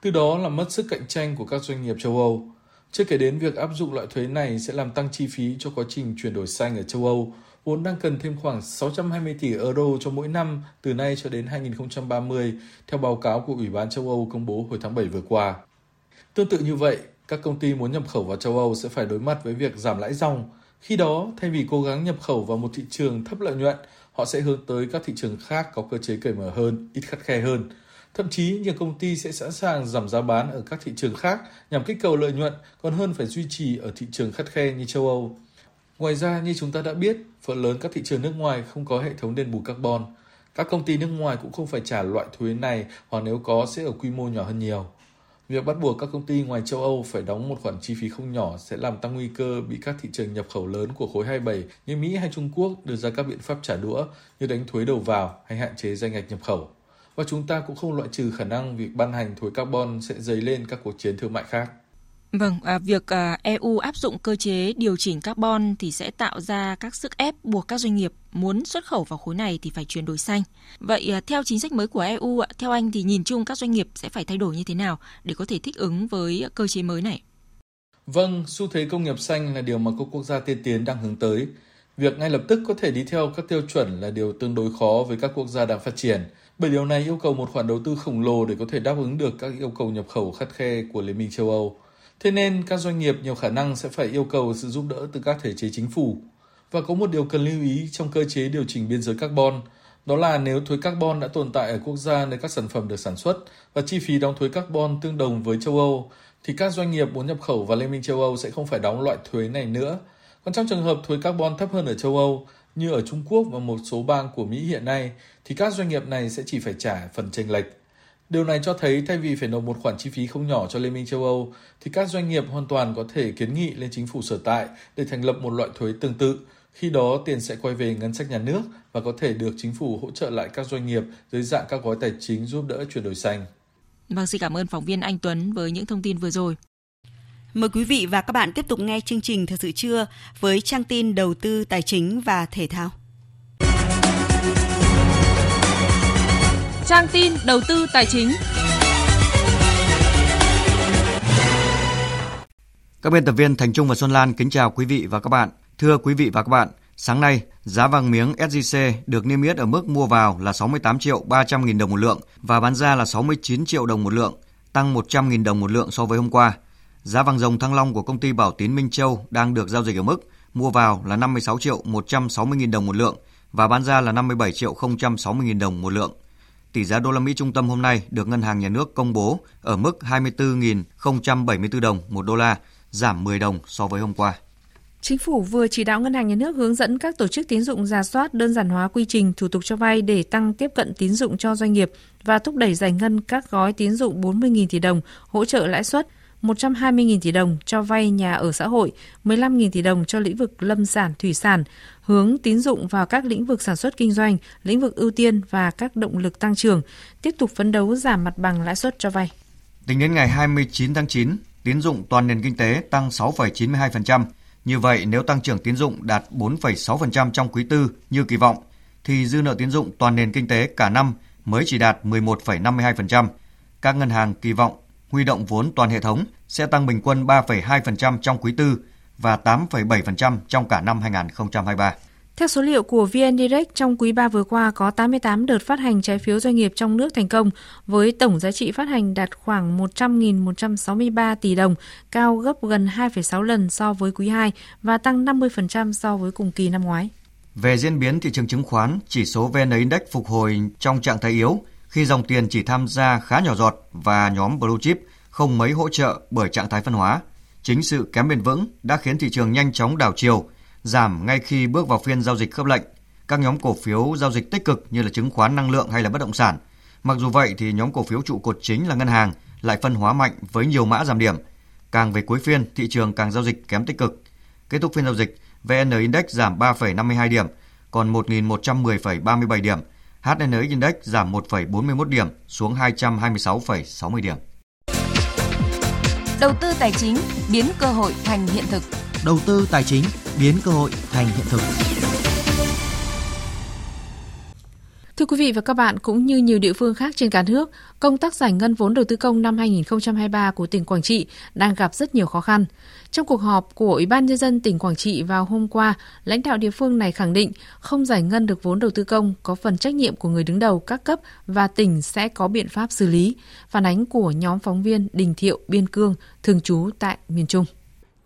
Từ đó làm mất sức cạnh tranh của các doanh nghiệp châu Âu. Chưa kể đến việc áp dụng loại thuế này sẽ làm tăng chi phí cho quá trình chuyển đổi xanh ở châu Âu, vốn đang cần thêm khoảng 620 tỷ euro cho mỗi năm từ nay cho đến 2030, theo báo cáo của Ủy ban châu Âu công bố hồi tháng 7 vừa qua. Tương tự như vậy, các công ty muốn nhập khẩu vào châu Âu sẽ phải đối mặt với việc giảm lãi dòng. Khi đó, thay vì cố gắng nhập khẩu vào một thị trường thấp lợi nhuận, họ sẽ hướng tới các thị trường khác có cơ chế cởi mở hơn, ít khắt khe hơn. Thậm chí, nhiều công ty sẽ sẵn sàng giảm giá bán ở các thị trường khác nhằm kích cầu lợi nhuận còn hơn phải duy trì ở thị trường khắt khe như châu Âu. Ngoài ra, như chúng ta đã biết, phần lớn các thị trường nước ngoài không có hệ thống đền bù carbon. Các công ty nước ngoài cũng không phải trả loại thuế này hoặc nếu có sẽ ở quy mô nhỏ hơn nhiều. Việc bắt buộc các công ty ngoài châu Âu phải đóng một khoản chi phí không nhỏ sẽ làm tăng nguy cơ bị các thị trường nhập khẩu lớn của khối 27 như Mỹ hay Trung Quốc đưa ra các biện pháp trả đũa như đánh thuế đầu vào hay hạn chế danh ngạch nhập khẩu. Và chúng ta cũng không loại trừ khả năng việc ban hành thuế carbon sẽ dấy lên các cuộc chiến thương mại khác. Vâng, à, việc à, EU áp dụng cơ chế điều chỉnh carbon thì sẽ tạo ra các sức ép buộc các doanh nghiệp muốn xuất khẩu vào khối này thì phải chuyển đổi xanh. Vậy à, theo chính sách mới của EU, theo anh thì nhìn chung các doanh nghiệp sẽ phải thay đổi như thế nào để có thể thích ứng với cơ chế mới này? Vâng, xu thế công nghiệp xanh là điều mà các quốc gia tiên tiến đang hướng tới. Việc ngay lập tức có thể đi theo các tiêu chuẩn là điều tương đối khó với các quốc gia đang phát triển, bởi điều này yêu cầu một khoản đầu tư khổng lồ để có thể đáp ứng được các yêu cầu nhập khẩu khắt khe của Liên minh châu Âu. Thế nên các doanh nghiệp nhiều khả năng sẽ phải yêu cầu sự giúp đỡ từ các thể chế chính phủ. Và có một điều cần lưu ý trong cơ chế điều chỉnh biên giới carbon, đó là nếu thuế carbon đã tồn tại ở quốc gia nơi các sản phẩm được sản xuất và chi phí đóng thuế carbon tương đồng với châu Âu, thì các doanh nghiệp muốn nhập khẩu vào Liên minh châu Âu sẽ không phải đóng loại thuế này nữa. Còn trong trường hợp thuế carbon thấp hơn ở châu Âu, như ở Trung Quốc và một số bang của Mỹ hiện nay, thì các doanh nghiệp này sẽ chỉ phải trả phần chênh lệch. Điều này cho thấy thay vì phải nộp một khoản chi phí không nhỏ cho Liên minh châu Âu, thì các doanh nghiệp hoàn toàn có thể kiến nghị lên chính phủ sở tại để thành lập một loại thuế tương tự. Khi đó tiền sẽ quay về ngân sách nhà nước và có thể được chính phủ hỗ trợ lại các doanh nghiệp dưới dạng các gói tài chính giúp đỡ chuyển đổi xanh. Vâng, xin cảm ơn phóng viên Anh Tuấn với những thông tin vừa rồi. Mời quý vị và các bạn tiếp tục nghe chương trình Thời sự trưa với trang tin đầu tư tài chính và thể thao. Trang tin đầu tư tài chính. Các biên tập viên Thành Trung và Xuân Lan kính chào quý vị và các bạn. Thưa quý vị và các bạn, sáng nay giá vàng miếng SJC được niêm yết ở mức mua vào là 68 triệu 300 nghìn đồng một lượng và bán ra là 69 triệu đồng một lượng, tăng 100 nghìn đồng một lượng so với hôm qua. Giá vàng dòng thăng long của công ty Bảo Tín Minh Châu đang được giao dịch ở mức mua vào là 56 triệu 160 nghìn đồng một lượng và bán ra là 57 triệu 060 nghìn đồng một lượng. Tỷ giá đô la Mỹ trung tâm hôm nay được Ngân hàng Nhà nước công bố ở mức 24.074 đồng một đô la, giảm 10 đồng so với hôm qua. Chính phủ vừa chỉ đạo Ngân hàng Nhà nước hướng dẫn các tổ chức tín dụng ra soát đơn giản hóa quy trình thủ tục cho vay để tăng tiếp cận tín dụng cho doanh nghiệp và thúc đẩy giải ngân các gói tín dụng 40.000 tỷ đồng hỗ trợ lãi suất, 120.000 tỷ đồng cho vay nhà ở xã hội, 15.000 tỷ đồng cho lĩnh vực lâm sản, thủy sản, hướng tín dụng vào các lĩnh vực sản xuất kinh doanh, lĩnh vực ưu tiên và các động lực tăng trưởng, tiếp tục phấn đấu giảm mặt bằng lãi suất cho vay. Tính đến ngày 29 tháng 9, tín dụng toàn nền kinh tế tăng 6,92%. Như vậy, nếu tăng trưởng tín dụng đạt 4,6% trong quý tư như kỳ vọng, thì dư nợ tín dụng toàn nền kinh tế cả năm mới chỉ đạt 11,52%. Các ngân hàng kỳ vọng huy động vốn toàn hệ thống sẽ tăng bình quân 3,2% trong quý tư và 8,7% trong cả năm 2023. Theo số liệu của VN Direct, trong quý 3 vừa qua có 88 đợt phát hành trái phiếu doanh nghiệp trong nước thành công, với tổng giá trị phát hành đạt khoảng 100.163 tỷ đồng, cao gấp gần 2,6 lần so với quý 2 và tăng 50% so với cùng kỳ năm ngoái. Về diễn biến thị trường chứng khoán, chỉ số VN Index phục hồi trong trạng thái yếu khi dòng tiền chỉ tham gia khá nhỏ giọt và nhóm blue chip không mấy hỗ trợ bởi trạng thái phân hóa. Chính sự kém bền vững đã khiến thị trường nhanh chóng đảo chiều, giảm ngay khi bước vào phiên giao dịch khớp lệnh. Các nhóm cổ phiếu giao dịch tích cực như là chứng khoán năng lượng hay là bất động sản. Mặc dù vậy thì nhóm cổ phiếu trụ cột chính là ngân hàng lại phân hóa mạnh với nhiều mã giảm điểm. Càng về cuối phiên, thị trường càng giao dịch kém tích cực. Kết thúc phiên giao dịch, VN Index giảm 3,52 điểm, còn 1.110,37 điểm. HN Index giảm 1,41 điểm xuống 226,60 điểm. Đầu tư tài chính biến cơ hội thành hiện thực. Đầu tư tài chính biến cơ hội thành hiện thực. Thưa quý vị và các bạn, cũng như nhiều địa phương khác trên cả nước, công tác giải ngân vốn đầu tư công năm 2023 của tỉnh Quảng Trị đang gặp rất nhiều khó khăn. Trong cuộc họp của Ủy ban Nhân dân tỉnh Quảng Trị vào hôm qua, lãnh đạo địa phương này khẳng định không giải ngân được vốn đầu tư công có phần trách nhiệm của người đứng đầu các cấp và tỉnh sẽ có biện pháp xử lý. Phản ánh của nhóm phóng viên Đình Thiệu, Biên Cương, thường trú tại miền Trung.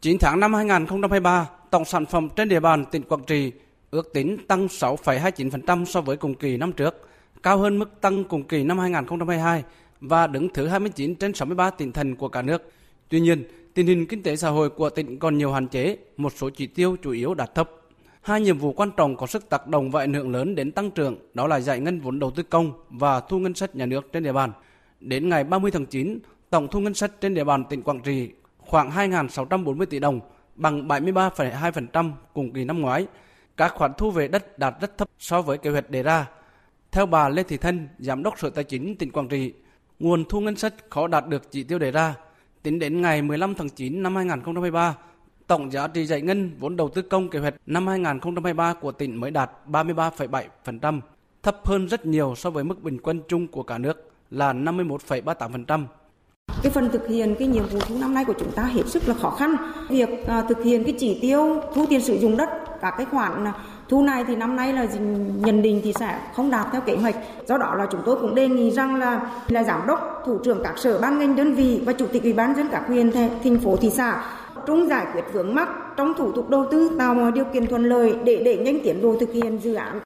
9 tháng năm 2023, tổng sản phẩm trên địa bàn tỉnh Quảng Trị ước tính tăng 6,29% so với cùng kỳ năm trước, cao hơn mức tăng cùng kỳ năm 2022 và đứng thứ 29 trên 63 tỉnh thành của cả nước. Tuy nhiên, tình hình kinh tế xã hội của tỉnh còn nhiều hạn chế, một số chỉ tiêu chủ yếu đạt thấp. Hai nhiệm vụ quan trọng có sức tác động và ảnh hưởng lớn đến tăng trưởng đó là giải ngân vốn đầu tư công và thu ngân sách nhà nước trên địa bàn. Đến ngày 30 tháng 9, tổng thu ngân sách trên địa bàn tỉnh Quảng Trị khoảng 2.640 tỷ đồng, bằng 73,2% cùng kỳ năm ngoái. Các khoản thu về đất đạt rất thấp so với kế hoạch đề ra. Theo bà Lê Thị Thân, Giám đốc Sở Tài chính tỉnh Quảng Trị, nguồn thu ngân sách khó đạt được chỉ tiêu đề ra. Tính đến ngày 15 tháng 9 năm 2023, tổng giá trị giải ngân vốn đầu tư công kế hoạch năm 2023 của tỉnh mới đạt 33,7%, thấp hơn rất nhiều so với mức bình quân chung của cả nước là 51,38%. Cái phần thực hiện cái nhiệm vụ thu năm nay của chúng ta hết sức là khó khăn. Việc à, thực hiện cái chỉ tiêu thu tiền sử dụng đất, các cái khoản à, thu này thì năm nay là nhận định thì sẽ không đạt theo kế hoạch. Do đó là chúng tôi cũng đề nghị rằng là là giám đốc, thủ trưởng các sở ban ngành đơn vị và chủ tịch ủy ban dân các huyện thành phố thị xã trung giải quyết vướng mắc trong thủ tục đầu tư tạo mọi điều kiện thuận lợi để đẩy nhanh tiến độ thực hiện dự án.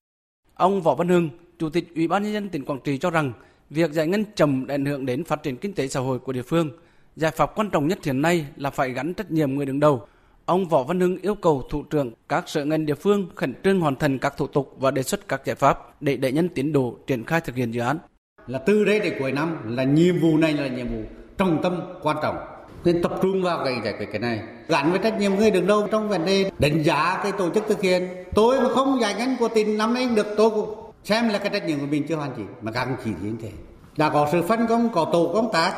Ông Võ Văn Hưng, Chủ tịch Ủy ban nhân dân tỉnh Quảng Trị cho rằng việc giải ngân chậm ảnh hưởng đến phát triển kinh tế xã hội của địa phương. Giải pháp quan trọng nhất hiện nay là phải gắn trách nhiệm người đứng đầu. Ông Võ Văn Hưng yêu cầu thủ trưởng, các sở ngành địa phương khẩn trương hoàn thành các thủ tục và đề xuất các giải pháp để đẩy nhanh tiến độ triển khai thực hiện dự án. Là từ đây đến cuối năm là nhiệm vụ này là nhiệm vụ trọng tâm, quan trọng. Nên tập trung vào cái giải quyết cái này. Gắn với trách nhiệm người đứng đầu trong vấn đề đánh giá cái tổ chức thực hiện. Tôi mà không giải ngân của tỉnh, năm nay được, tôi cũng xem là cái trách nhiệm của mình chưa hoàn chỉnh, mà càng chỉ như thế. Đã có sự phân công, có tổ công tác,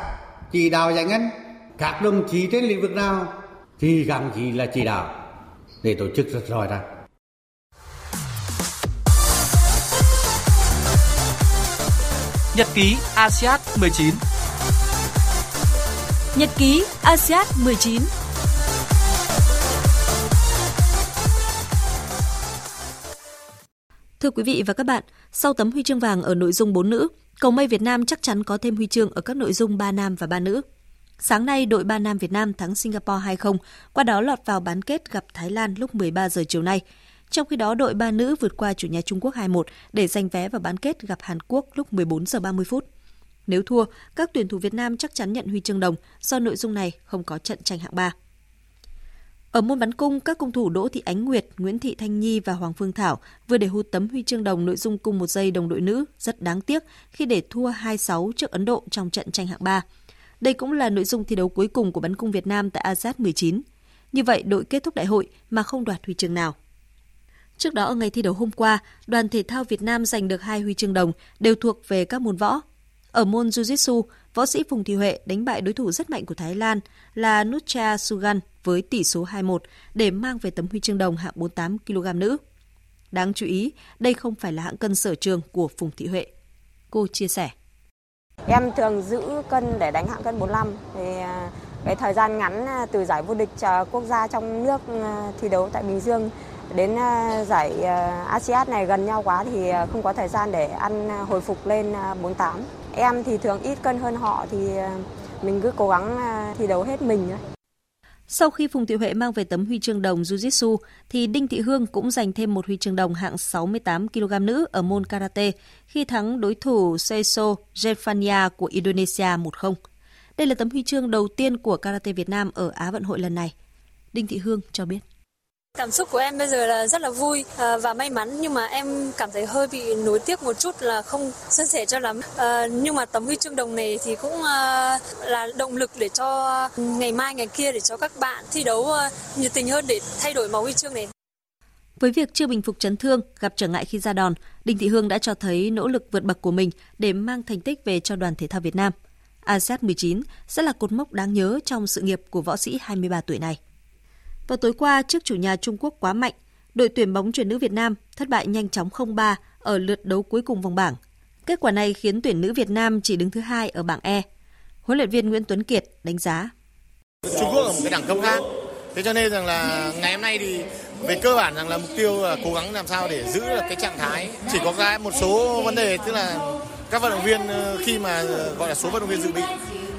chỉ đạo giải ngân, các đồng chí trên lĩnh vực nào thì càng chỉ là chỉ đạo. Để tổ chức rất rõ ràng. Nhật ký ASEAN 19 Nhật ký ASEAN 19 Thưa quý vị và các bạn, sau tấm huy chương vàng ở nội dung 4 nữ, cầu mây Việt Nam chắc chắn có thêm huy chương ở các nội dung 3 nam và 3 nữ. Sáng nay, đội 3 nam Việt Nam thắng Singapore 2-0, qua đó lọt vào bán kết gặp Thái Lan lúc 13 giờ chiều nay. Trong khi đó, đội 3 nữ vượt qua chủ nhà Trung Quốc 2-1 để giành vé vào bán kết gặp Hàn Quốc lúc 14 giờ 30 phút. Nếu thua, các tuyển thủ Việt Nam chắc chắn nhận huy chương đồng do nội dung này không có trận tranh hạng 3. Ở môn bắn cung, các cung thủ Đỗ Thị Ánh Nguyệt, Nguyễn Thị Thanh Nhi và Hoàng Phương Thảo vừa để hụt tấm huy chương đồng nội dung cung một giây đồng đội nữ rất đáng tiếc khi để thua 2-6 trước Ấn Độ trong trận tranh hạng 3. Đây cũng là nội dung thi đấu cuối cùng của bắn cung Việt Nam tại ASEAN 19. Như vậy, đội kết thúc đại hội mà không đoạt huy chương nào. Trước đó ở ngày thi đấu hôm qua, đoàn thể thao Việt Nam giành được hai huy chương đồng đều thuộc về các môn võ. Ở môn Jiu-Jitsu, võ sĩ Phùng Thị Huệ đánh bại đối thủ rất mạnh của Thái Lan là Nutcha Sugan với tỷ số 2-1 để mang về tấm huy chương đồng hạng 48 kg nữ. Đáng chú ý, đây không phải là hạng cân sở trường của Phùng Thị Huệ. Cô chia sẻ. Em thường giữ cân để đánh hạng cân 45 thì à, cái thời gian ngắn à, từ giải vô địch à, quốc gia trong nước thi đấu tại Bình Dương đến giải ASEAN này gần nhau quá thì không có thời gian để ăn hồi phục lên 48. Em thì thường ít cân hơn họ thì mình cứ cố gắng thi đấu hết mình thôi. Sau khi Phùng Thị Huệ mang về tấm huy chương đồng Jiu-Jitsu, thì Đinh Thị Hương cũng giành thêm một huy chương đồng hạng 68 kg nữ ở môn karate khi thắng đối thủ Seiso Jefania của Indonesia 1-0. Đây là tấm huy chương đầu tiên của karate Việt Nam ở Á vận hội lần này. Đinh Thị Hương cho biết. Cảm xúc của em bây giờ là rất là vui à, và may mắn nhưng mà em cảm thấy hơi bị nối tiếc một chút là không xuân sẻ cho lắm. À, nhưng mà tấm huy chương đồng này thì cũng à, là động lực để cho ngày mai ngày kia để cho các bạn thi đấu nhiệt tình hơn để thay đổi màu huy chương này. Với việc chưa bình phục chấn thương, gặp trở ngại khi ra đòn, Đinh Thị Hương đã cho thấy nỗ lực vượt bậc của mình để mang thành tích về cho đoàn thể thao Việt Nam. ASEAN 19 sẽ là cột mốc đáng nhớ trong sự nghiệp của võ sĩ 23 tuổi này. Vào tối qua, trước chủ nhà Trung Quốc quá mạnh, đội tuyển bóng chuyển nữ Việt Nam thất bại nhanh chóng 0-3 ở lượt đấu cuối cùng vòng bảng. Kết quả này khiến tuyển nữ Việt Nam chỉ đứng thứ hai ở bảng E. Huấn luyện viên Nguyễn Tuấn Kiệt đánh giá. Trung Quốc ở một cái đẳng cấp khác. Thế cho nên rằng là ngày hôm nay thì về cơ bản rằng là mục tiêu là cố gắng làm sao để giữ được cái trạng thái. Chỉ có cái một số vấn đề tức là các vận động viên ờ, khi mà ờ, gọi là số vận động viên dự bị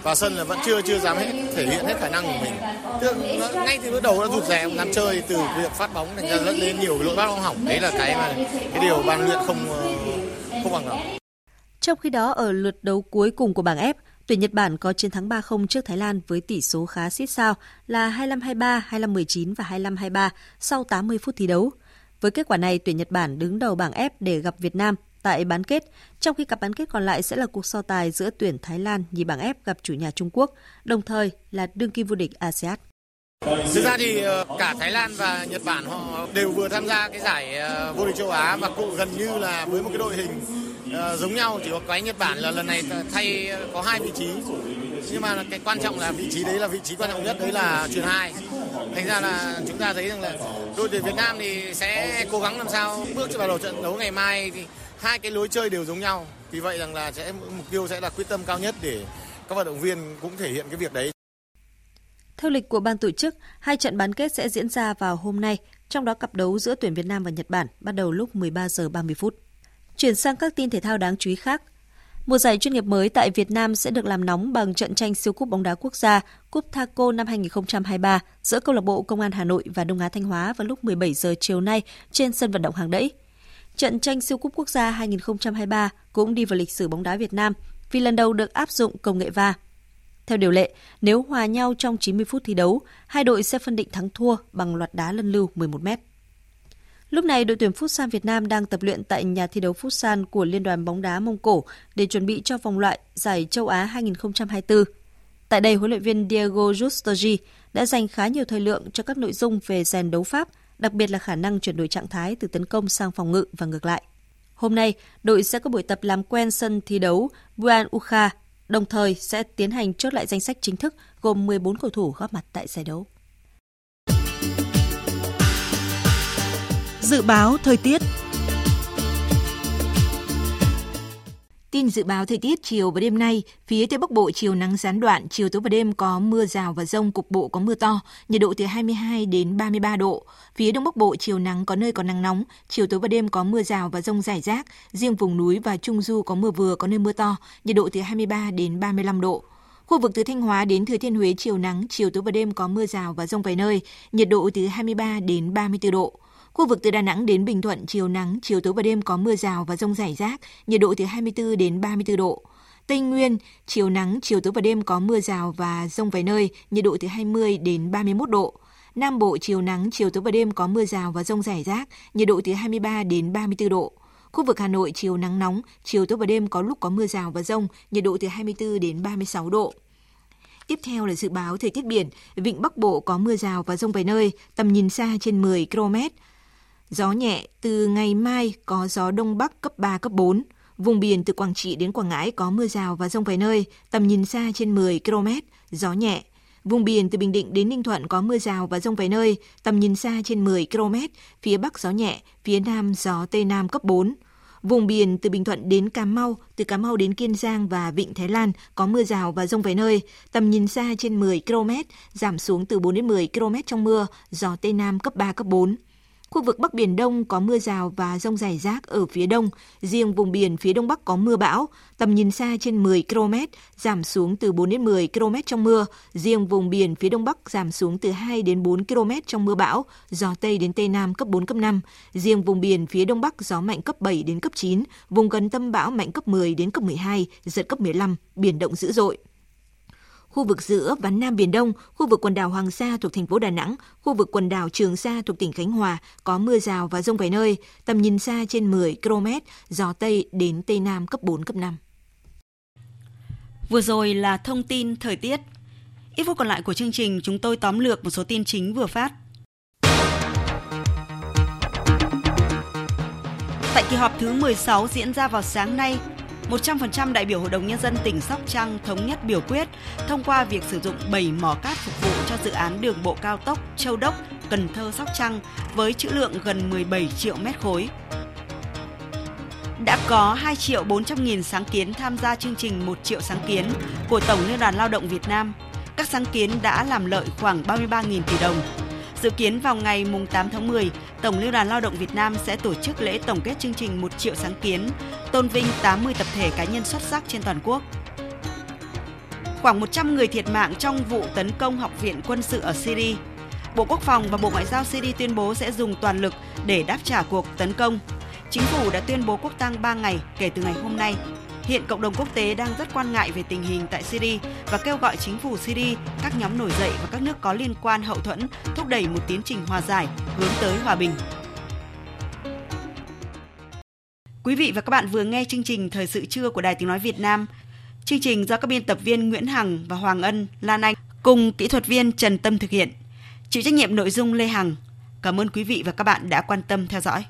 vào sân là vẫn chưa chưa dám hết thể hiện hết khả năng của mình. Tức ngay từ bước đầu nó rụt rè dám chơi từ việc phát bóng thành ra dẫn đến nhiều lỗi bắt bóng hỏng. Đấy là cái mà cái điều ban luyện không ờ, không bằng lòng trong khi đó ở lượt đấu cuối cùng của bảng F tuyển Nhật Bản có chiến thắng 3-0 trước Thái Lan với tỷ số khá xít sao là 25-23, 25-19 và 25-23 sau 80 phút thi đấu. Với kết quả này, tuyển Nhật Bản đứng đầu bảng F để gặp Việt Nam tại bán kết, trong khi cặp bán kết còn lại sẽ là cuộc so tài giữa tuyển Thái Lan nhì bảng F gặp chủ nhà Trung Quốc, đồng thời là đương kim vô địch ASEAN. Thực ra thì ờ, cả Thái Lan và Nhật Bản họ đều vừa tham gia cái giải ờ, vô địch châu Á và cũng gần như là với một cái đội hình ờ, giống nhau. Chỉ có cái Nhật Bản là lần này thay có hai vị trí. Nhưng mà cái quan trọng là vị trí đấy là vị trí quan trọng nhất đấy là truyền hai. Thành ra là chúng ta thấy rằng là đội tuyển Việt Nam thì sẽ cố gắng làm sao bước vào đầu trận đấu ngày mai. Thì hai cái lối chơi đều giống nhau vì vậy rằng là sẽ mục tiêu sẽ là quyết tâm cao nhất để các vận động viên cũng thể hiện cái việc đấy theo lịch của ban tổ chức, hai trận bán kết sẽ diễn ra vào hôm nay, trong đó cặp đấu giữa tuyển Việt Nam và Nhật Bản bắt đầu lúc 13 giờ 30 phút. Chuyển sang các tin thể thao đáng chú ý khác. Mùa giải chuyên nghiệp mới tại Việt Nam sẽ được làm nóng bằng trận tranh siêu cúp bóng đá quốc gia Cúp Thaco năm 2023 giữa câu lạc bộ Công an Hà Nội và Đông Á Thanh Hóa vào lúc 17 giờ chiều nay trên sân vận động Hàng Đẫy. Trận tranh siêu cúp quốc gia 2023 cũng đi vào lịch sử bóng đá Việt Nam vì lần đầu được áp dụng công nghệ VAR. Theo điều lệ, nếu hòa nhau trong 90 phút thi đấu, hai đội sẽ phân định thắng thua bằng loạt đá lân lưu 11 mét. Lúc này, đội tuyển Futsal Việt Nam đang tập luyện tại nhà thi đấu Futsal của Liên đoàn bóng đá Mông Cổ để chuẩn bị cho vòng loại giải châu Á 2024. Tại đây, huấn luyện viên Diego Justoji đã dành khá nhiều thời lượng cho các nội dung về rèn đấu pháp, đặc biệt là khả năng chuyển đổi trạng thái từ tấn công sang phòng ngự và ngược lại. Hôm nay, đội sẽ có buổi tập làm quen sân thi đấu Buan Ukha, đồng thời sẽ tiến hành chốt lại danh sách chính thức gồm 14 cầu thủ góp mặt tại giải đấu. Dự báo thời tiết Tin dự báo thời tiết chiều và đêm nay, phía Tây Bắc Bộ chiều nắng gián đoạn, chiều tối và đêm có mưa rào và rông, cục bộ có mưa to, nhiệt độ từ 22 đến 33 độ. Phía Đông Bắc Bộ chiều nắng có nơi có nắng nóng, chiều tối và đêm có mưa rào và rông rải rác, riêng vùng núi và Trung Du có mưa vừa, có nơi mưa to, nhiệt độ từ 23 đến 35 độ. Khu vực từ Thanh Hóa đến Thừa Thiên Huế chiều nắng, chiều tối và đêm có mưa rào và rông vài nơi, nhiệt độ từ 23 đến 34 độ. Khu vực từ Đà Nẵng đến Bình Thuận chiều nắng, chiều tối và đêm có mưa rào và rông rải rác, nhiệt độ từ 24 đến 34 độ. Tây Nguyên, chiều nắng, chiều tối và đêm có mưa rào và rông vài nơi, nhiệt độ từ 20 đến 31 độ. Nam Bộ chiều nắng, chiều tối và đêm có mưa rào và rông rải rác, nhiệt độ từ 23 đến 34 độ. Khu vực Hà Nội chiều nắng nóng, chiều tối và đêm có lúc có mưa rào và rông, nhiệt độ từ 24 đến 36 độ. Tiếp theo là dự báo thời tiết biển, vịnh Bắc Bộ có mưa rào và rông vài nơi, tầm nhìn xa trên 10 km, Gió nhẹ, từ ngày mai có gió đông bắc cấp 3, cấp 4. Vùng biển từ Quảng Trị đến Quảng Ngãi có mưa rào và rông vài nơi, tầm nhìn xa trên 10 km, gió nhẹ. Vùng biển từ Bình Định đến Ninh Thuận có mưa rào và rông vài nơi, tầm nhìn xa trên 10 km, phía Bắc gió nhẹ, phía Nam gió Tây Nam cấp 4. Vùng biển từ Bình Thuận đến Cà Mau, từ Cà Mau đến Kiên Giang và Vịnh Thái Lan có mưa rào và rông vài nơi, tầm nhìn xa trên 10 km, giảm xuống từ 4 đến 10 km trong mưa, gió Tây Nam cấp 3, cấp 4. Khu vực Bắc Biển Đông có mưa rào và rông rải rác ở phía đông, riêng vùng biển phía đông bắc có mưa bão, tầm nhìn xa trên 10 km, giảm xuống từ 4 đến 10 km trong mưa, riêng vùng biển phía đông bắc giảm xuống từ 2 đến 4 km trong mưa bão, gió Tây đến Tây Nam cấp 4, cấp 5, riêng vùng biển phía đông bắc gió mạnh cấp 7 đến cấp 9, vùng gần tâm bão mạnh cấp 10 đến cấp 12, giật cấp 15, biển động dữ dội khu vực giữa và Nam Biển Đông, khu vực quần đảo Hoàng Sa thuộc thành phố Đà Nẵng, khu vực quần đảo Trường Sa thuộc tỉnh Khánh Hòa có mưa rào và rông vài nơi, tầm nhìn xa trên 10 km, gió Tây đến Tây Nam cấp 4, cấp 5. Vừa rồi là thông tin thời tiết. Ít phút còn lại của chương trình, chúng tôi tóm lược một số tin chính vừa phát. Tại kỳ họp thứ 16 diễn ra vào sáng nay, 100% đại biểu Hội đồng Nhân dân tỉnh Sóc Trăng thống nhất biểu quyết thông qua việc sử dụng 7 mỏ cát phục vụ cho dự án đường bộ cao tốc Châu Đốc, Cần Thơ, Sóc Trăng với trữ lượng gần 17 triệu mét khối. Đã có 2 triệu 400 nghìn sáng kiến tham gia chương trình 1 triệu sáng kiến của Tổng Liên đoàn Lao động Việt Nam. Các sáng kiến đã làm lợi khoảng 33.000 tỷ đồng. Dự kiến vào ngày 8 tháng 10, Tổng Liên đoàn Lao động Việt Nam sẽ tổ chức lễ tổng kết chương trình 1 triệu sáng kiến, tôn vinh 80 tập thể cá nhân xuất sắc trên toàn quốc. Khoảng 100 người thiệt mạng trong vụ tấn công học viện quân sự ở Syria. Bộ Quốc phòng và Bộ Ngoại giao Syria tuyên bố sẽ dùng toàn lực để đáp trả cuộc tấn công. Chính phủ đã tuyên bố quốc tang 3 ngày kể từ ngày hôm nay Hiện cộng đồng quốc tế đang rất quan ngại về tình hình tại Syria và kêu gọi chính phủ Syria, các nhóm nổi dậy và các nước có liên quan hậu thuẫn thúc đẩy một tiến trình hòa giải hướng tới hòa bình. Quý vị và các bạn vừa nghe chương trình Thời sự trưa của Đài Tiếng Nói Việt Nam. Chương trình do các biên tập viên Nguyễn Hằng và Hoàng Ân, Lan Anh cùng kỹ thuật viên Trần Tâm thực hiện. Chịu trách nhiệm nội dung Lê Hằng. Cảm ơn quý vị và các bạn đã quan tâm theo dõi.